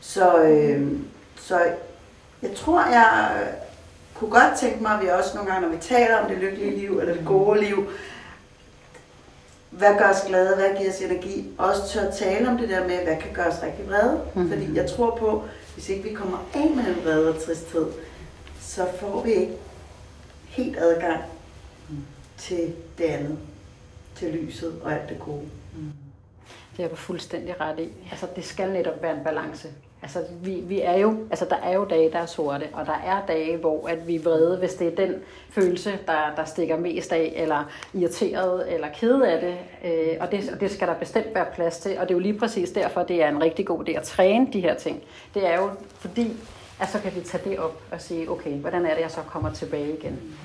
Så, øh, så jeg tror, jeg kunne godt tænke mig, at vi også nogle gange, når vi taler om det lykkelige liv, eller det gode liv, hvad gør os glade, hvad giver os energi, også tør tale om det der med, hvad kan gøre os rigtig vrede. Mhm. Fordi jeg tror på, hvis ikke vi kommer af med den vrede og tristhed, så får vi ikke helt adgang til det andet, til lyset og alt det gode. Det er du fuldstændig ret i. Altså, det skal netop være en balance. Altså, vi, vi er jo, altså, der er jo dage, der er sorte, og der er dage, hvor at vi er vrede, hvis det er den følelse, der, der stikker mest af, eller irriteret, eller ked af det. Øh, og, det. Og det skal der bestemt være plads til, og det er jo lige præcis derfor, det er en rigtig god idé at træne de her ting. Det er jo fordi, at så kan vi tage det op og sige, okay, hvordan er det, jeg så kommer tilbage igen.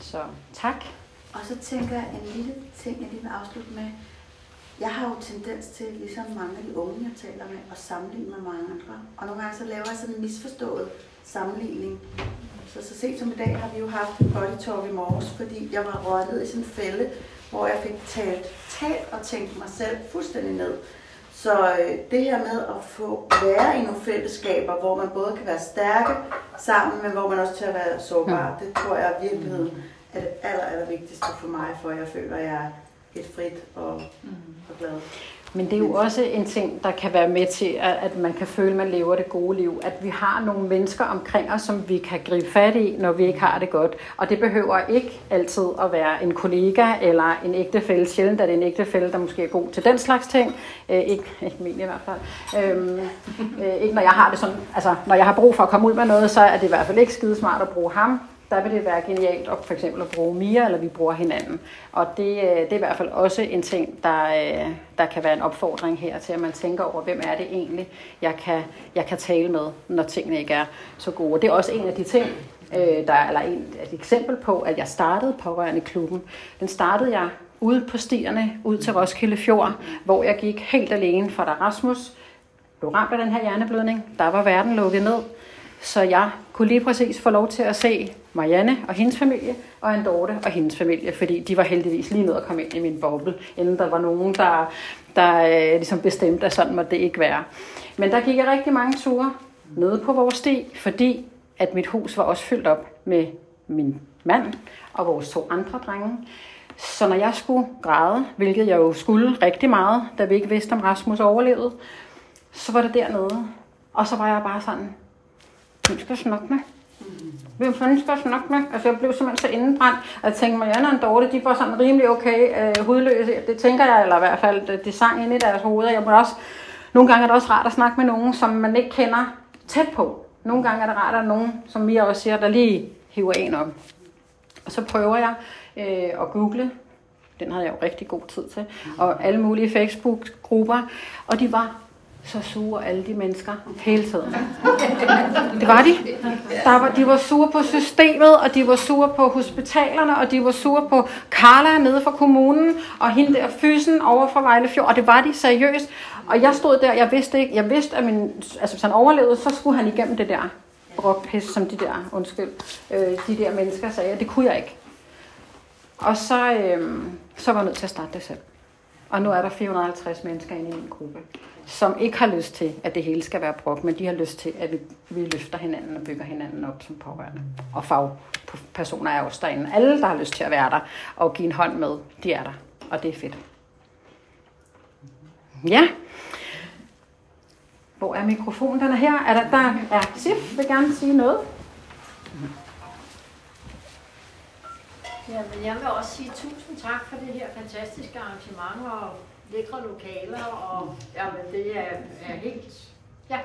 Så tak. Og så tænker jeg en lille ting, jeg lige vil afslutte med. Jeg har jo tendens til, ligesom mange af de unge, jeg taler med, at sammenligne med mange andre. Og nogle gange så laver jeg sådan en misforstået sammenligning. Så så sent som i dag har vi jo haft en body talk i morges, fordi jeg var ned i sådan en fælde, hvor jeg fik talt, talt og tænkt mig selv fuldstændig ned. Så øh, det her med at få være i nogle fællesskaber, hvor man både kan være stærke sammen, men hvor man også tør være sårbar, det tror jeg i virkeligheden er det aller, aller vigtigste for mig, for jeg føler, at jeg helt frit og, og glad. Men det er jo også en ting, der kan være med til, at, man kan føle, at man lever det gode liv. At vi har nogle mennesker omkring os, som vi kan gribe fat i, når vi ikke har det godt. Og det behøver ikke altid at være en kollega eller en ægtefælle. Sjældent er det en ægtefælle, der måske er god til den slags ting. Øh, ikke, ikke min i hvert fald. Øhm, øh, ikke når jeg har det sådan, altså når jeg har brug for at komme ud med noget, så er det i hvert fald ikke skidesmart at bruge ham der vil det være genialt at for eksempel at bruge Mia, eller vi bruger hinanden. Og det, øh, det er i hvert fald også en ting, der, øh, der kan være en opfordring her til, at man tænker over, hvem er det egentlig, jeg kan, jeg kan tale med, når tingene ikke er så gode. Og det er også en af de ting, øh, der er eller en, et eksempel på, at jeg startede pårørende klubben. Den startede jeg ude på stierne ud til Roskilde Fjord, hvor jeg gik helt alene, for der Rasmus blev ramt af den her hjerneblødning, der var verden lukket ned. Så jeg kunne lige præcis få lov til at se Marianne og hendes familie, og en Dorte og hendes familie, fordi de var heldigvis lige nødt at komme ind i min boble, inden der var nogen, der, der øh, ligesom bestemte, at sådan måtte det ikke være. Men der gik jeg rigtig mange ture nede på vores sti, fordi at mit hus var også fyldt op med min mand og vores to andre drenge. Så når jeg skulle græde, hvilket jeg jo skulle rigtig meget, da vi ikke vidste, om Rasmus overlevede, så var det dernede. Og så var jeg bare sådan, hvem skal jeg snakke med? Hvem fanden skal jeg snakke med? Altså jeg blev simpelthen så indebrændt, at jeg tænkte, Marianne og Dorte, de var sådan rimelig okay øh, hudløse. Det tænker jeg, eller i hvert fald, øh, det sang ind i deres hoveder. Jeg må også, nogle gange er det også rart at snakke med nogen, som man ikke kender tæt på. Nogle gange er det rart, at nogen, som Mia også siger, der lige hiver en op. Og så prøver jeg øh, at google. Den havde jeg jo rigtig god tid til. Og alle mulige Facebook-grupper. Og de var så sure alle de mennesker hele tiden. Det var de. Der var, de var sure på systemet, og de var sure på hospitalerne, og de var sure på Carla nede fra kommunen, og hende der fysen over fra Vejlefjord, og det var de seriøst. Og jeg stod der, jeg vidste ikke, jeg vidste, at min, altså, hvis han overlevede, så skulle han igennem det der brokpis, som de der, undskyld, øh, de der mennesker sagde, det kunne jeg ikke. Og så, øh, så var jeg nødt til at starte det selv. Og nu er der 450 mennesker inde i min gruppe, som ikke har lyst til, at det hele skal være brok, men de har lyst til, at vi, vi løfter hinanden og bygger hinanden op som pårørende. Og fagpersoner er også derinde. Alle, der har lyst til at være der og give en hånd med, de er der. Og det er fedt. Ja. Hvor er mikrofonen? Den er her. Er der, der er Sif, vil gerne sige noget. Jamen, jeg vil også sige tusind tak for det her fantastiske arrangement og lækre lokaler, og jamen, det er, er helt... Ja,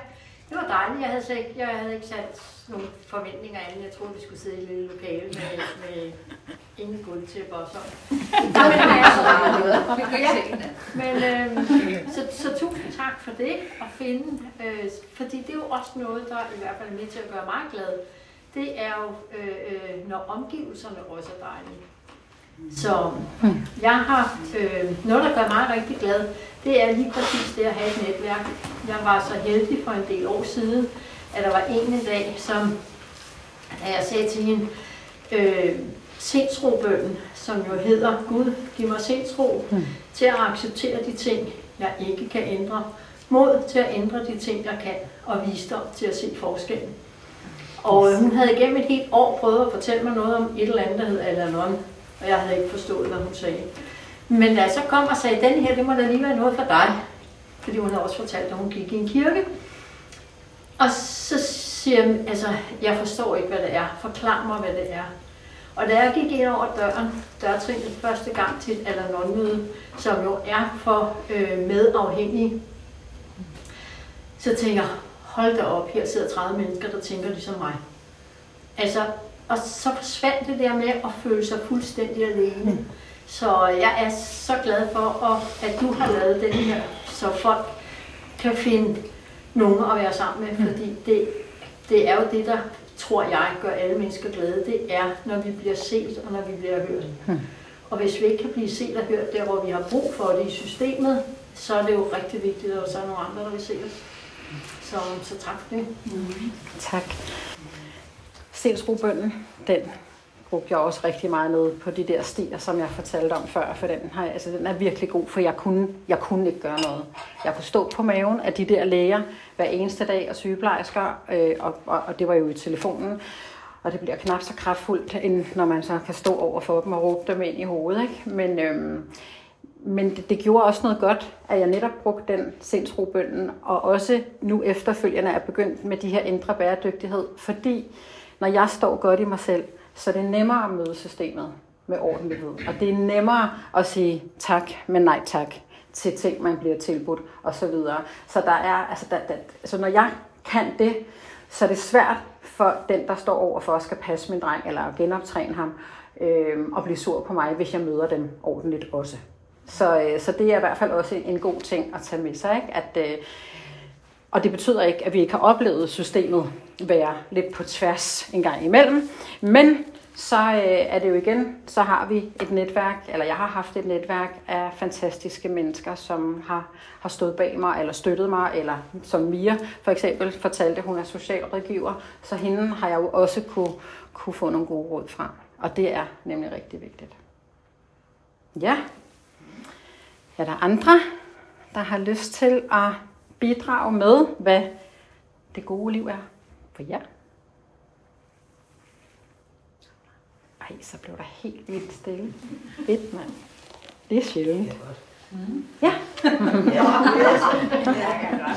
det var dejligt. Jeg havde, ikke, jeg havde ikke sat nogle forventninger anden. Jeg troede, vi skulle sidde i et lille lokale med, med ingen gulvtæpper og sådan. men, altså, ja, men øhm, så, så tusind tak for det at finde, øh, fordi det er jo også noget, der i hvert fald er med til at gøre mig glad det er jo, øh, øh, når omgivelserne også er dejlige. Så jeg har øh, noget, der gør mig rigtig glad, det er lige præcis det at have et netværk. Jeg var så heldig for en del år siden, at der var en i dag, som jeg sagde til hende, øh, sindsrobønnen, som jo hedder, Gud, giv mig sindsro mm. til at acceptere de ting, jeg ikke kan ændre, mod til at ændre de ting, jeg kan, og visdom til at se forskellen. Og øh, hun havde igennem et helt år prøvet at fortælle mig noget om et eller andet, der hed Alanon, og jeg havde ikke forstået, hvad hun sagde. Men da jeg så kom og sagde, den her, det må da lige være noget for dig, fordi hun havde også fortalt, at hun gik i en kirke. Og så siger jeg, altså, jeg forstår ikke, hvad det er. Forklar mig, hvad det er. Og da jeg gik ind over døren, dørtrinet første gang til et Alanon-møde, som jo er for øh, medafhængige, så tænker jeg, hold da op, her sidder 30 mennesker, der tænker ligesom mig. Altså, og så forsvandt det der med at føle sig fuldstændig alene. Mm. Så jeg er så glad for, at du har lavet den her, så folk kan finde nogen at være sammen med, mm. fordi det, det er jo det, der tror jeg gør alle mennesker glade. Det er, når vi bliver set og når vi bliver hørt. Mm. Og hvis vi ikke kan blive set og hørt der, hvor vi har brug for det i systemet, så er det jo rigtig vigtigt, at der er nogle andre, der vil se os. Så, så tak for det. Mm. Tak. Sindsrobønden, den brugte jeg også rigtig meget ned på de der stier, som jeg fortalte om før, for den, har, altså, den er virkelig god, for jeg kunne, jeg kunne ikke gøre noget. Jeg kunne stå på maven af de der læger hver eneste dag, og sygeplejersker, øh, og, og, og det var jo i telefonen, og det bliver knap så kraftfuldt, end når man så kan stå over for dem og råbe dem ind i hovedet. Ikke? Men øhm, men det, det gjorde også noget godt, at jeg netop brugte den sindsrobønden, og også nu efterfølgende er begyndt med de her indre bæredygtighed, fordi når jeg står godt i mig selv, så er det nemmere at møde systemet med ordentlighed. Og det er nemmere at sige tak, men nej tak til ting, man bliver tilbudt og så videre. Så der er, altså, der, der, altså når jeg kan det, så er det svært for den, der står over for at skal passe min dreng eller genoptræne ham, øh, og blive sur på mig, hvis jeg møder dem ordentligt også. Så, øh, så det er i hvert fald også en, god ting at tage med sig. Ikke? At, øh, og det betyder ikke, at vi ikke har oplevet systemet være lidt på tværs en gang imellem. Men så øh, er det jo igen, så har vi et netværk, eller jeg har haft et netværk af fantastiske mennesker, som har, har stået bag mig, eller støttet mig, eller som Mia for eksempel fortalte, hun er socialrådgiver, så hende har jeg jo også kunne, kunne få nogle gode råd fra. Og det er nemlig rigtig vigtigt. Ja. Er der andre, der har lyst til at bidrage med, hvad det gode liv er for jer? Ej, så blev der helt vildt stille. Fedt, mand. Det er sjældent. Mm. Ja. ja, der er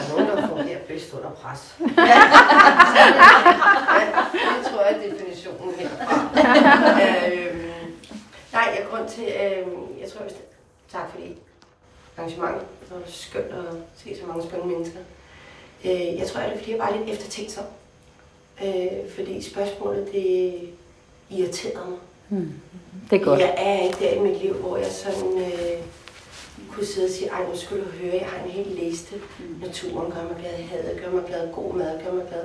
nogen, der får her bedst under pres. ja, det tror jeg er definitionen herfra. øhm, nej, jeg grund til, øhm, jeg tror, jeg tak for det arrangement. Det var skønt at se så mange spændende mennesker. Øh, jeg tror, det er, fordi jeg var lidt eftertænksom. Øh, fordi spørgsmålet, det irriterede mig. Hmm. Det er godt. Jeg er ikke der i mit liv, hvor jeg sådan øh, kunne sidde og sige, ej, nu skal du høre, jeg har en hel liste. Mm. Naturen gør mig glad, havet gør mig glad, god mad gør mig glad,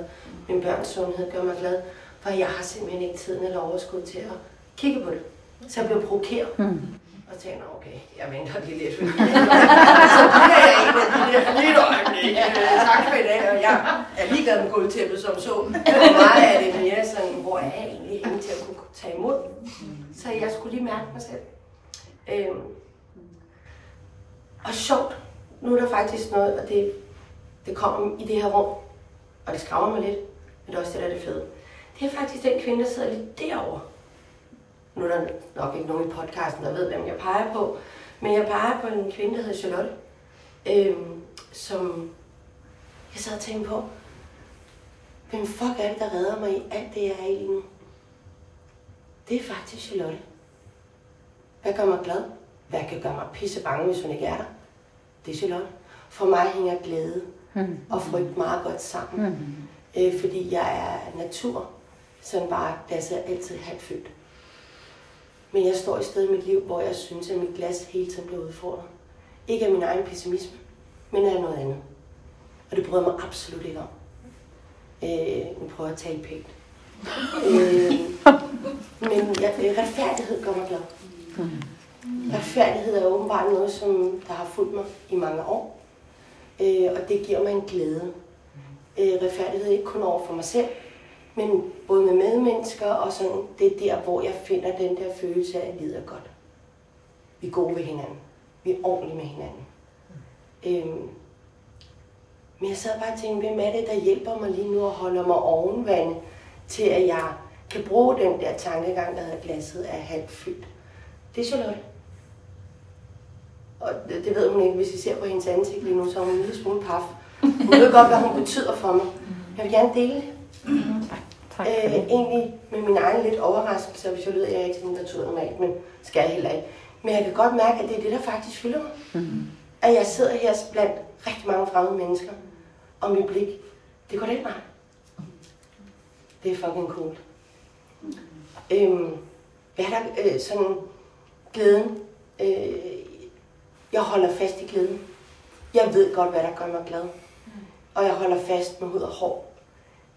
min børns sundhed gør mig glad. For jeg har simpelthen ikke tiden eller overskud til at kigge på det. Så jeg blev provokeret. Mm. Og tænkte, okay, jeg venter lige lidt. så bliver jeg en af de der lidt øjeblik. Tak for i dag, og jeg er ligeglad med gulvtæppet som så. For mig er det mere sådan, hvor jeg er egentlig henne til at kunne tage imod. Så jeg skulle lige mærke mig selv. Øhm, og sjovt, nu er der faktisk noget, og det, det kommer i det her rum, og det skræmmer mig lidt, men det er også det, der er det fede. Det er faktisk den kvinde, der sidder lidt derovre nu er der nok ikke nogen i podcasten, der ved, hvem jeg peger på, men jeg peger på en kvinde, der hedder Charlotte, øhm, som jeg sad og tænkte på, hvem fuck er det, der redder mig i alt det, jeg er i lige nu? Det er faktisk Charlotte. Hvad gør mig glad? Hvad kan gøre mig pisse bange, hvis hun ikke er der? Det er Charlotte. For mig hænger glæde mm. og frygt meget godt sammen. Mm. Øh, fordi jeg er natur, som bare glasset er altid halvt fyldt. Men jeg står i sted i mit liv, hvor jeg synes, at mit glas hele tiden bliver udfordret. Ikke af min egen pessimisme, men af noget andet. Og det bryder mig absolut ikke om. Øh, nu prøver jeg at tale pænt. øh, men ja, retfærdighed gør mig glad. Retfærdighed er åbenbart noget, som der har fulgt mig i mange år. Øh, og det giver mig en glæde. Øh, retfærdighed er ikke kun over for mig selv, men både med medmennesker og sådan, det er der, hvor jeg finder den der følelse af, at jeg lider godt. Vi er gode ved hinanden. Vi er ordentlige med hinanden. Øhm, men jeg sad bare og tænkte, hvem er det, der hjælper mig lige nu og holder mig ovenvande til, at jeg kan bruge den der tankegang, der hedder glasset er halvt fyldt. Det er Charlotte. Og det, det ved hun ikke, hvis I ser på hendes ansigt lige nu, så er hun en lille smule paf. Hun ved godt, hvad hun betyder for mig. Jeg vil gerne dele det. Mm-hmm. Tak øh, egentlig med min egen lidt overraskelse, hvis jeg lyder, jeg er ikke sådan naturnormalt, men skal jeg heller ikke. Men jeg kan godt mærke, at det er det, der faktisk fylder mig. Mm-hmm. At jeg sidder her blandt rigtig mange fremmede mennesker, og mit blik, det går den vej. Det er fucking cool. Mm-hmm. Øhm, hvad er der øh, sådan glæden? Øh, jeg holder fast i glæden. Jeg ved godt, hvad der gør mig glad. Mm. Og jeg holder fast med hud og hår.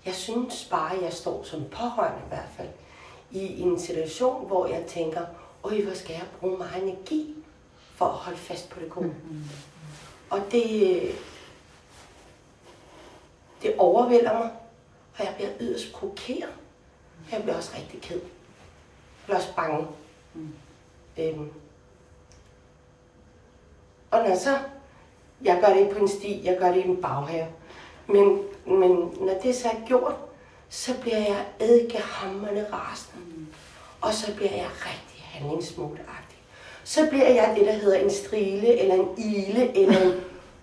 Jeg synes bare, at jeg står som pårørende i hvert fald i en situation, hvor jeg tænker, øj, hvor skal jeg bruge meget energi for at holde fast på det gode. Mm-hmm. Og det, det overvælder mig, og jeg bliver yderst provokeret. Jeg bliver også rigtig ked. Jeg bliver også bange. Mm. Øhm. Og når så, jeg gør det ikke på en sti, jeg gør det i en baghave. Men, men når det så er gjort, så bliver jeg eddikehammerende rasende. Og så bliver jeg rigtig handlingsmodagtig. Så bliver jeg det, der hedder en strile, eller en ile, eller en...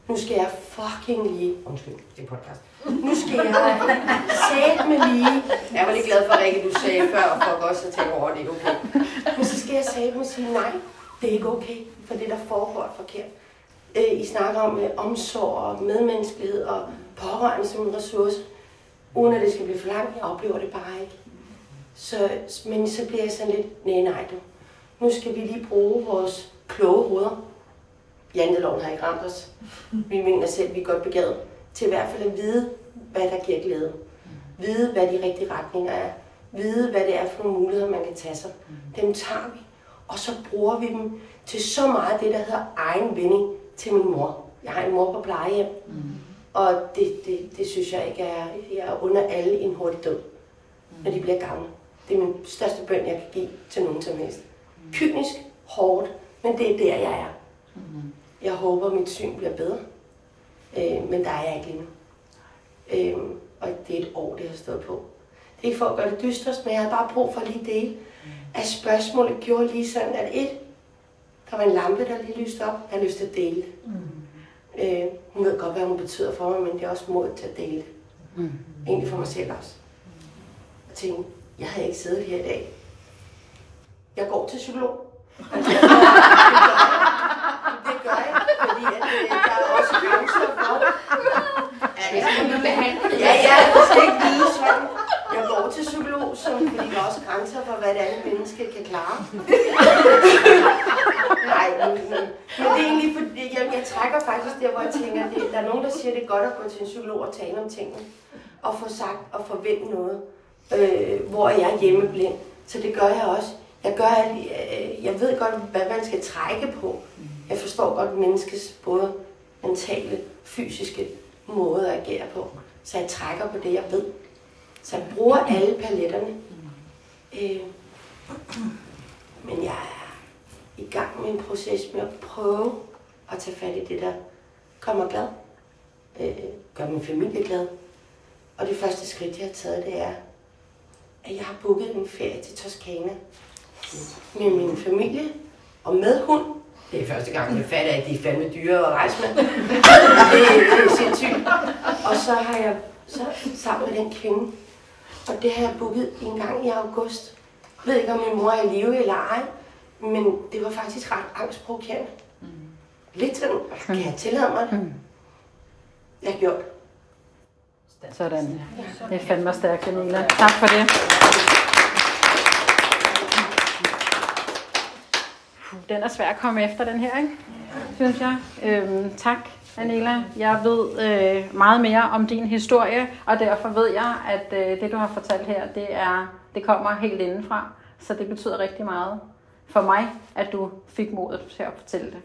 Nu skal jeg fucking lige... Undskyld, det er podcast. Nu skal jeg sætte med lige... Jeg var lidt glad for, Rikke, du sagde før, og folk også at tænke over, det er okay. Men så skal jeg sætte med sige, nej, det er ikke okay, for det, der foregår er forkert. Øh, I snakker om øh, omsorg og medmenneskelighed og pårørende som en ressource, uden at det skal blive for langt. Jeg oplever det bare ikke. Så, men så bliver jeg sådan lidt, nej, nej du. Nu skal vi lige bruge vores kloge hoveder. Janteloven har ikke ramt os. Vi mener selv, at vi er godt begavet til i hvert fald at vide, hvad der giver glæde. Vide, hvad de rigtige retninger er. vide, hvad det er for nogle muligheder, man kan tage sig. Dem tager vi, og så bruger vi dem til så meget det, der hedder egen vinding til min mor. Jeg har en mor på plejehjem, mm og det, det, det synes jeg ikke er, jeg er under alle en hurtig død, mm. når de bliver gamle. Det er min største bøn, jeg kan give til nogen som helst. Kynisk, hårdt, men det er der, jeg er. Mm. Jeg håber, mit syn bliver bedre, øh, men der er jeg ikke lige nu. Øh, og det er et år, det har stået på. Det er ikke for at gøre det dystrest, men jeg har bare brug for lige dele, at spørgsmålet gjorde lige sådan, at et, der var en lampe, der lige lyste op. Jeg har lyst til at dele det. Mm. Øh, hun ved godt, hvad hun betyder for mig, men det er også mod til at dele det. Mm. Egentlig for mig selv også. Jeg tænkte, jeg havde ikke siddet her i dag. Jeg går til psykolog. Altså, det gør jeg, fordi at, øh, der er også grænser for, at Ja, ja, det skal ikke lyde sådan. Jeg går til psykolog, som, fordi der er også grænser for, hvad det andet menneske kan klare. Nej, men, men, det er egentlig fordi, jeg, jeg trækker faktisk der, hvor jeg tænker, det, der er nogen, der siger, det er godt at gå til en psykolog og tale om tingene. Og få sagt og forvente noget. Øh, hvor er jeg hjemmeblind? Så det gør jeg også. Jeg, gør, øh, jeg ved godt, hvad man skal trække på. Jeg forstår godt menneskets både mentale, fysiske måde at agere på. Så jeg trækker på det, jeg ved. Så jeg bruger alle paletterne. Øh, men jeg er i gang med en proces med at prøve at tage fat i det, der gør mig glad. Øh, gør min familie glad. Og det første skridt, jeg har taget, det er, at jeg har booket en ferie til Toskana med min familie og med hund. Det er første gang, jeg fatter, at de er fandme dyre at rejse med. det, det er sindssygt. Og så har jeg så sammen med den kvinde, og det har jeg booket en gang i august. Jeg ved ikke, om min mor er i live eller ej, men det var faktisk ret angstprovokerende. Lidt sådan, kan jeg tillade mig det? Jeg har gjort det. Sådan. Det er fandme stærkt, Camilla. Tak for det. Den er svær at komme efter, den her, ikke? synes jeg. Øhm, tak, Anela. Jeg ved øh, meget mere om din historie, og derfor ved jeg, at øh, det, du har fortalt her, det, er, det kommer helt indenfra. Så det betyder rigtig meget for mig, at du fik modet til at fortælle det.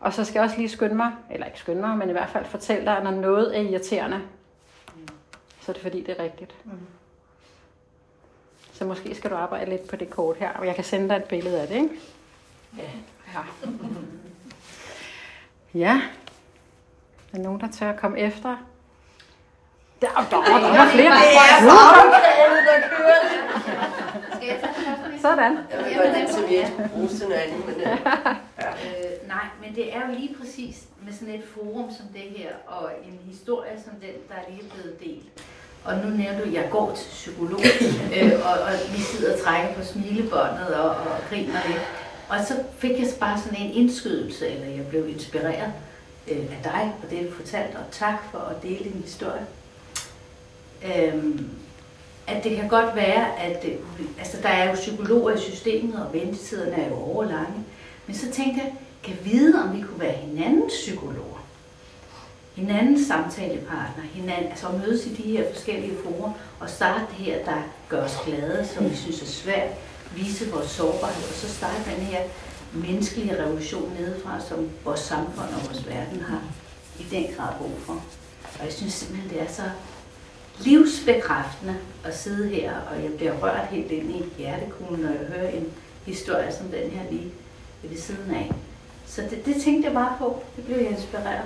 Og så skal jeg også lige skynde mig, eller ikke skynde mig, men i hvert fald fortælle dig, at når noget er irriterende, så er det fordi, det er rigtigt. Så måske skal du arbejde lidt på det kort her, og jeg kan sende dig et billede af det, ikke? Ja. Ja. Ja. Er der nogen, der tør at komme efter? Der, der, der, der er flere. Skal jeg tage det først? Lise? Sådan. Jeg ved godt, den serviet bruges til noget andet, men øh, Øh, nej, men det er jo lige præcis med sådan et forum som det her, og en historie som den, der er lige blevet delt. Og nu nævner du, at jeg går til psykolog, øh, og, og vi sidder og trækker på smilebåndet og, og griner lidt. Og så fik jeg bare sådan en indskydelse, eller jeg blev inspireret øh, af dig og det, du fortalte, og tak for at dele din historie. Øhm, at det kan godt være, at øh, altså, der er jo psykologer i systemet, og ventetiderne er jo overlange. Men så tænkte jeg, kan jeg vide, om vi kunne være hinandens psykologer? Hinandens samtalepartner, hinanden, altså at mødes i de her forskellige forer, og starte det her, der gør os glade, som vi synes er svært, vise vores sårbarhed, og så starte den her menneskelige revolution nedefra, som vores samfund og vores verden har i den grad brug for. Og jeg synes simpelthen, det er så livsbekræftende at sidde her, og jeg bliver rørt helt ind i hjertekuglen, når jeg hører en historie som den her lige ved siden af. Så det, det tænkte jeg bare på. Det blev jeg inspireret.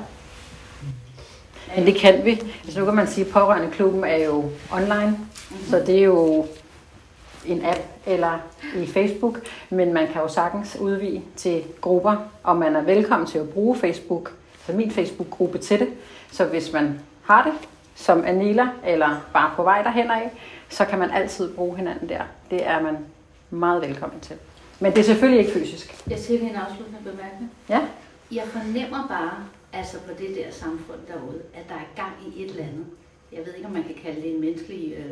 Men det kan vi. Altså nu kan man sige, at pårørendeklubben er jo online, mm-hmm. så det er jo en app eller i Facebook, men man kan jo sagtens udvide til grupper, og man er velkommen til at bruge Facebook, altså min Facebook-gruppe til det. Så hvis man har det, som Anila, eller bare på vej derhen af, så kan man altid bruge hinanden der. Det er man meget velkommen til. Men det er selvfølgelig ikke fysisk. Jeg siger lige en afsluttende bemærkning. Ja? Jeg fornemmer bare, altså på det der samfund derude, at der er gang i et eller andet. Jeg ved ikke, om man kan kalde det en menneskelig øh,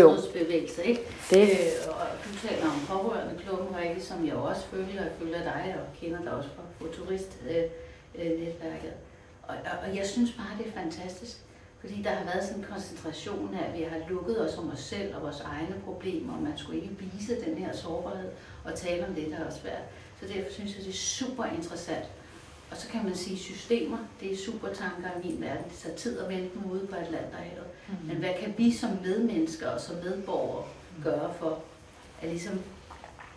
Jo, bevægelse, ikke? Det, Øh, og du taler om pårørende klubben, Rikke, som jeg også følger, og følger dig, og kender dig også fra Futurist-netværket. Og, og, og jeg synes bare, det er fantastisk. Fordi der har været sådan en koncentration af, at vi har lukket os om os selv og vores egne problemer, og man skulle ikke vise den her sårbarhed og tale om det, der er svært. Så derfor synes jeg, det er super interessant. Og så kan man sige, at systemer, det er super tanker i min verden. Det tager tid at vente dem ude på Atlanterhavet. Mm. Men hvad kan vi som medmennesker og som medborgere gøre for at ligesom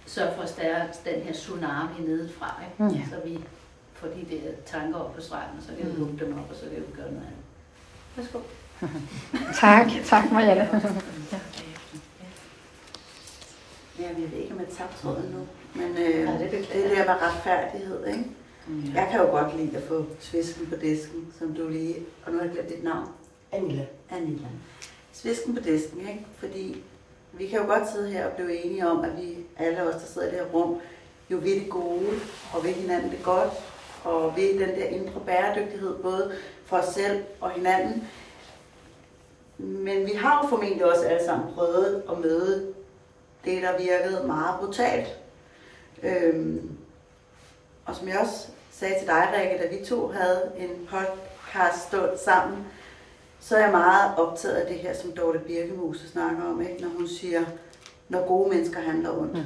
sørge for at stærke den her tsunami nedefra, ikke? Mm. så vi får de der tanker op på stranden, så kan vi lukke dem op, og så kan vi gøre noget andet. Værsgo. Tak, tak Marianne. Ja, jeg ved ikke, om jeg tabte tråden nu. Men øh, Nej, det det, der med retfærdighed, ikke? Mm. Jeg kan jo godt lide at få svisken på disken, som du lige... Og nu har jeg glemt dit navn. Anila. Anilla. Svisken på disken, ikke? Fordi vi kan jo godt sidde her og blive enige om, at vi alle os, der sidder i det her rum, jo ved det gode, og ved hinanden det godt, og ved den der indre bæredygtighed, både for os selv og hinanden. Men vi har jo formentlig også alle sammen prøvet at møde det, der virkede meget brutalt. Øhm, og som jeg også sagde til dig, Rikke, da vi to havde en podcast stund sammen, så er jeg meget optaget af det her, som Dorte Birkemose snakker om, ikke? når hun siger, når gode mennesker handler ondt. Mm.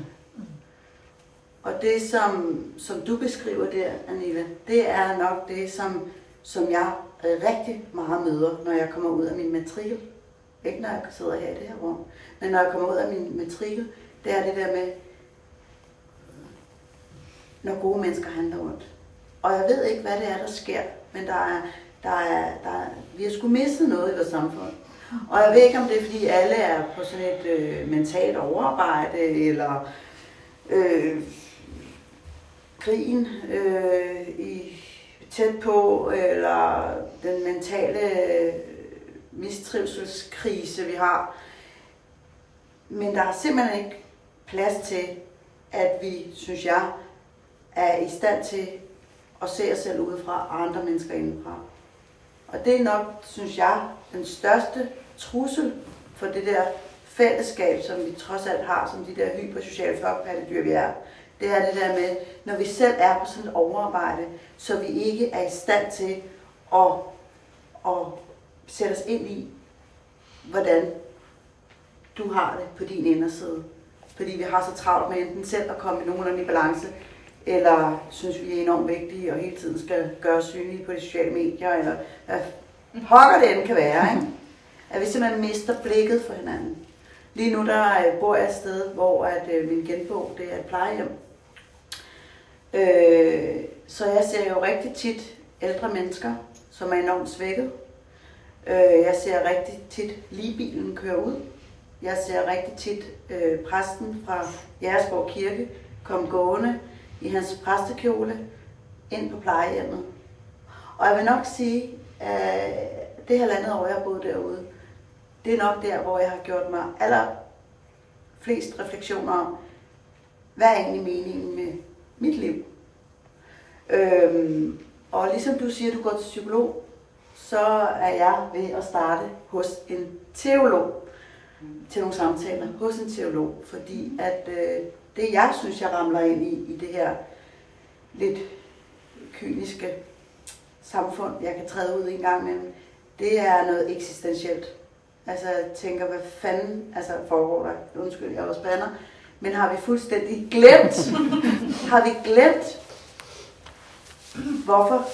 Og det, som, som du beskriver der, Anila, det er nok det, som, som jeg Øh, rigtig meget møder, når jeg kommer ud af min matrikel. Ikke når jeg sidder her i det her rum, men når jeg kommer ud af min matrikel, det er det der med, når gode mennesker handler ondt. Og jeg ved ikke, hvad det er, der sker, men der er, der er, der er, vi har sgu mistet noget i vores samfund. Og jeg ved ikke, om det er, fordi alle er på sådan et øh, mentalt overarbejde, eller øh, krigen øh, i, tæt på, eller den mentale øh, mistrivselskrise, vi har. Men der er simpelthen ikke plads til, at vi, synes jeg, er i stand til at se os selv udefra og andre mennesker indenfra. Og det er nok, synes jeg, den største trussel for det der fællesskab, som vi trods alt har, som de der hypersociale flokpattedyr, vi er. Det er det der med, når vi selv er på sådan et overarbejde, så vi ikke er i stand til at, at sætte os ind i, hvordan du har det på din inderside. Fordi vi har så travlt med enten selv at komme i nogenlunde i balance, eller synes vi er enormt vigtige og hele tiden skal gøre os synlige på de sociale medier, eller hvad pokker det end kan være, ikke? At vi simpelthen mister blikket for hinanden. Lige nu der øh, bor jeg et sted, hvor at, øh, min genbo det er et plejehjem. Øh, så jeg ser jo rigtig tit ældre mennesker, som er enormt svækket. Øh, jeg ser rigtig tit ligebilen køre ud. Jeg ser rigtig tit øh, præsten fra Jægersborg Kirke komme gående i hans præstekjole ind på plejehjemmet. Og jeg vil nok sige, at det halvandet år, jeg har boet derude, det er nok der, hvor jeg har gjort mig aller flest refleksioner om, hvad er egentlig meningen med mit liv? Øhm, og ligesom du siger, at du går til psykolog, så er jeg ved at starte hos en teolog til nogle samtaler hos en teolog, fordi at øh, det jeg synes, jeg ramler ind i, i det her lidt kyniske samfund, jeg kan træde ud i en gang imellem, det er noget eksistentielt. Altså jeg tænker, hvad fanden altså, foregår der? Undskyld, jeg også bander. Men har vi fuldstændig glemt, har vi glemt, hvorfor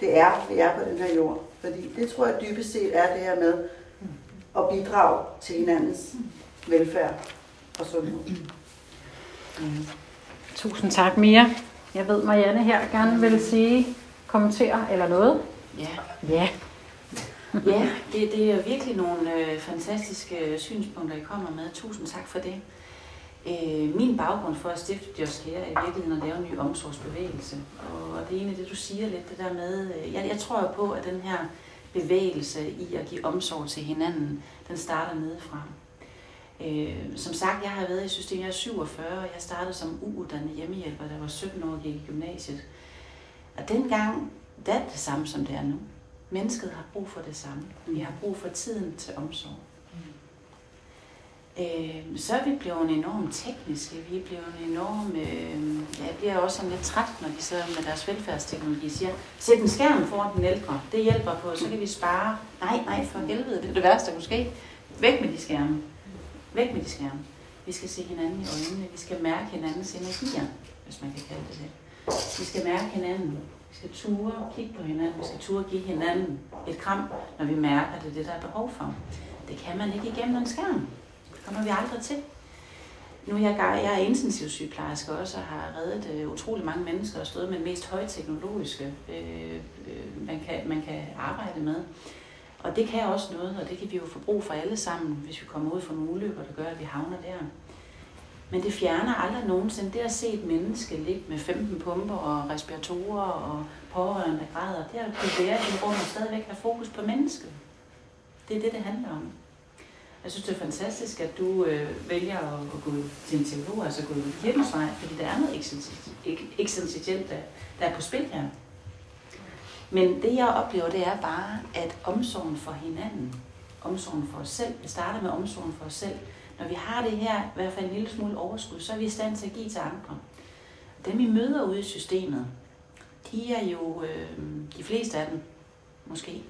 det er, vi er på den her jord? Fordi det tror jeg dybest set er det her med at bidrage til hinandens velfærd og sundhed. Tusind tak, Mia. Jeg ved, Marianne her gerne vil sige, kommentere eller noget. Ja, Ja. ja det, det er virkelig nogle øh, fantastiske synspunkter, I kommer med. Tusind tak for det. Øh, min baggrund for at stifte Just Care er i virkeligheden at lave en ny omsorgsbevægelse. Og det er egentlig det, du siger lidt, det der med, øh, jeg, jeg tror jo på, at den her bevægelse i at give omsorg til hinanden, den starter nedefra. Øh, som sagt, jeg har været i systemet, jeg er 47, og jeg startede som uuddannet hjemmehjælper, da jeg var 17 år og gik i gymnasiet. Og dengang, det er det samme som det er nu. Mennesket har brug for det samme. Vi har brug for tiden til omsorg. Øh, så er vi blevet enormt tekniske. Vi er blevet enormt... Øh, ja, jeg bliver også sådan lidt træt, når de sidder med deres velfærdsteknologi siger, sæt en skærm foran den ældre. Det hjælper på, så kan vi spare. Nej, nej, for helvede, det er det værste, der kunne ske. Væk med de skærme. Væk med de skærme. Vi skal se hinanden i øjnene. Vi skal mærke hinandens energier, hvis man kan kalde det det. Vi skal mærke hinanden. Vi skal ture og kigge på hinanden. Vi skal ture give hinanden et kram, når vi mærker, at det er det, der er behov for. Det kan man ikke igennem en skærm. Det kommer vi aldrig til. Nu er jeg, jeg er intensivsygeplejerske også og har reddet øh, utrolig mange mennesker og stået med det mest højteknologiske, øh, øh, man, kan, man kan arbejde med. Og det kan også noget, og det kan vi jo få brug for alle sammen, hvis vi kommer ud for nogle ulykker, der gør, at vi havner der. Men det fjerner aldrig nogensinde. Det at se et menneske ligge med 15 pumper og respiratorer og pårørende, der græder, det at kunne være i rum og stadigvæk have fokus på mennesket. Det er det, det handler om. Jeg synes, det er fantastisk, at du øh, vælger at, at gå til en teolog, altså gå kirkens vej, fordi der er noget eksistentielt, der, der er på spil her. Men det, jeg oplever, det er bare, at omsorgen for hinanden, omsorgen for os selv, det starter med omsorgen for os selv. Når vi har det her, i hvert fald en lille smule overskud, så er vi i stand til at give til andre. Dem, vi møder ude i systemet, de er jo, øh, de fleste af dem måske,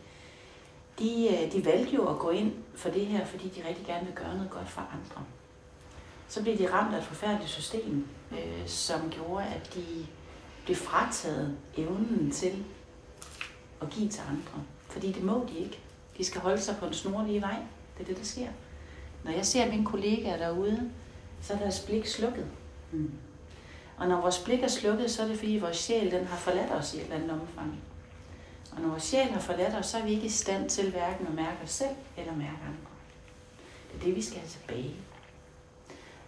de, øh, de valgte jo at gå ind for det her, fordi de rigtig gerne vil gøre noget godt for andre. Så blev de ramt af et forfærdeligt system, øh, som gjorde, at de blev frataget evnen til at give til andre. Fordi det må de ikke. De skal holde sig på en snorlige vej. Det er det, der sker. Når jeg ser mine kollegaer derude, så er deres blik slukket. Mm. Og når vores blik er slukket, så er det fordi vores sjæl den har forladt os i et eller andet omfang. Og når vores sjæl har forladt os, så er vi ikke i stand til hverken at mærke os selv eller mærke andre. Det er det, vi skal have tilbage.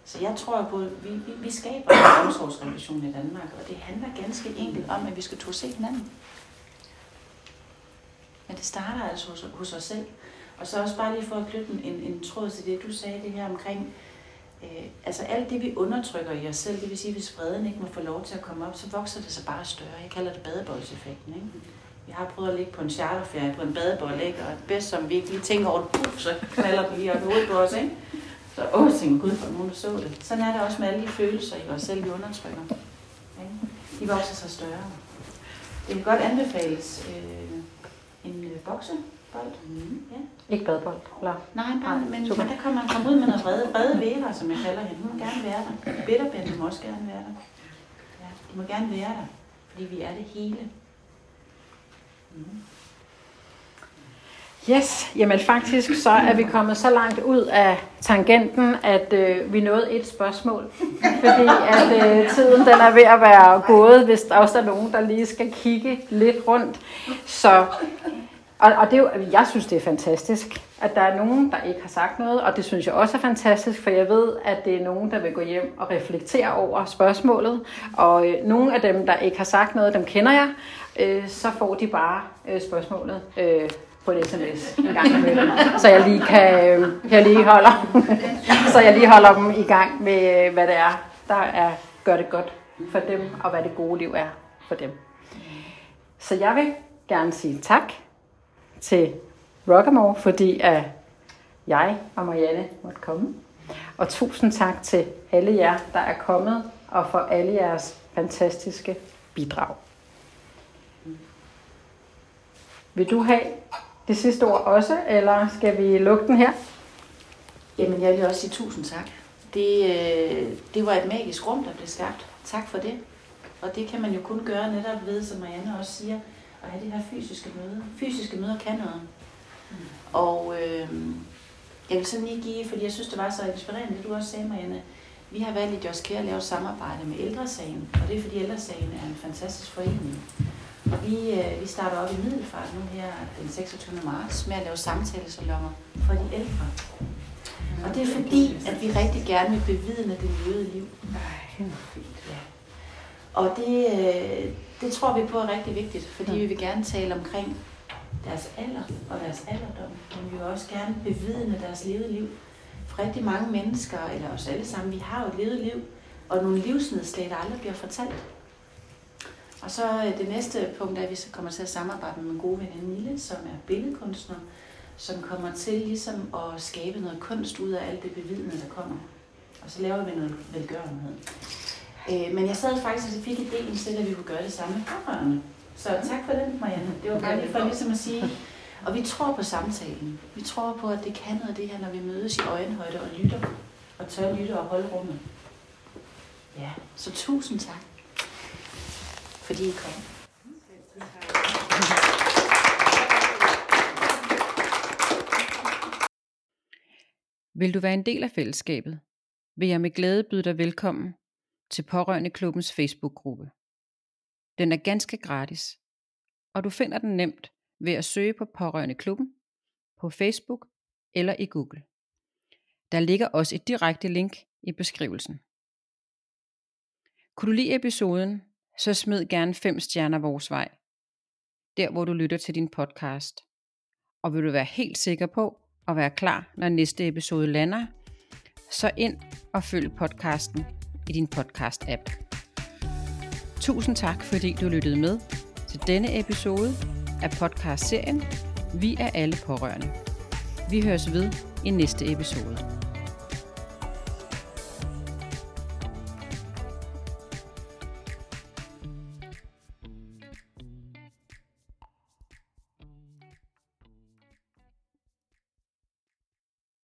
Så jeg tror på, at vi, vi, vi skaber en omsorgsrevolution i Danmark, og det handler ganske enkelt om, at vi skal turde se hinanden. Men det starter altså hos, hos os selv. Og så også bare lige for at knytte en, en tråd til det, du sagde det her omkring, øh, altså alt det, vi undertrykker i os selv, det vil sige, hvis freden ikke må få lov til at komme op, så vokser det så bare større. Jeg kalder det badeboldseffekten. Ikke? Vi har prøvet at ligge på en charterferie på en badebold, ikke? og det bedste, som vi ikke lige tænker over det, så knaller det lige op i hovedet på os. Ikke? Så åh, tænker Gud, for nogen der så det. Sådan er det også med alle de følelser i os selv, vi undertrykker. Ikke? De vokser sig større. Det kan godt anbefales øh, en øh, boksebold. Mm. Ja. Ikke badebold? Eller? Nej, bare, men, men der kan man komme ud med noget brede, brede væver, som jeg kalder hende. Hun må gerne være der. Bitterbænd må også gerne være der. Ja, de må gerne være der, fordi vi er det hele. Yes, jamen faktisk så er vi kommet så langt ud af tangenten, at øh, vi nåede et spørgsmål. Fordi at øh, tiden den er ved at være gået, hvis der også er nogen, der lige skal kigge lidt rundt. Så, og, og det er jo, altså, jeg synes, det er fantastisk, at der er nogen, der ikke har sagt noget, og det synes jeg også er fantastisk, for jeg ved, at det er nogen, der vil gå hjem og reflektere over spørgsmålet. Og øh, nogle af dem, der ikke har sagt noget, dem kender jeg, øh, så får de bare øh, spørgsmålet øh, på en sms en gang imellem, så jeg lige kan, øh, jeg lige holder, så jeg lige holder dem i gang med, øh, hvad det er, der er, gør det godt for dem, og hvad det gode liv er for dem. Så jeg vil gerne sige tak til Rockamore, fordi at jeg og Marianne måtte komme. Og tusind tak til alle jer, der er kommet, og for alle jeres fantastiske bidrag. Vil du have det sidste ord også, eller skal vi lukke den her? Jamen, jeg vil også sige tusind tak. Det, øh, det var et magisk rum, der blev skabt. Tak for det. Og det kan man jo kun gøre netop ved, som Marianne også siger, at have det her fysiske møde. Fysiske møder kan noget. Mm. Og øh, jeg vil sådan lige give, fordi jeg synes, det var så inspirerende, det du også sagde, Marianne. Vi har valgt i Just at lave et samarbejde med Ældresagen, og det er fordi Ældresagen er en fantastisk forening. Vi, øh, vi starter op i Middelfart nu her den 26. marts med at lave samtalesalonger for de ældre. Og det er fordi, at vi rigtig gerne vil bevidne det levede liv. Ja. Og det, øh, det tror vi på er rigtig vigtigt, fordi vi vil gerne tale omkring deres alder og deres alderdom, men vi vil også gerne bevidne deres levede liv. For rigtig mange mennesker, eller os alle sammen, vi har jo et levet liv, og nogle livsnedslag, der aldrig bliver fortalt. Og så øh, det næste punkt er, at vi kommer til at samarbejde med min gode veninde Mille, som er billedkunstner, som kommer til ligesom at skabe noget kunst ud af alt det bevidende, der kommer. Og så laver vi noget velgørenhed. Øh, men jeg sad faktisk og fik idéen til, at vi kunne gøre det samme med pårørende. Så tak for den, Marianne. Det var bare lige for ligesom at sige, og vi tror på samtalen. Vi tror på, at det kan noget det her, når vi mødes i øjenhøjde og lytter. Og tør lytte og holde rummet. Ja, så tusind tak, fordi I kom. Vil du være en del af fællesskabet, vil jeg med glæde byde dig velkommen til Pårørende Klubbens Facebook-gruppe. Den er ganske gratis, og du finder den nemt ved at søge på Pårørende Klubben på Facebook eller i Google. Der ligger også et direkte link i beskrivelsen. Kunne du lide episoden, så smid gerne fem stjerner vores vej, der hvor du lytter til din podcast. Og vil du være helt sikker på at være klar, når næste episode lander, så ind og følg podcasten i din podcast-app. Tusind tak, fordi du lyttede med til denne episode af podcast-serien Vi er alle pårørende. Vi høres ved i næste episode.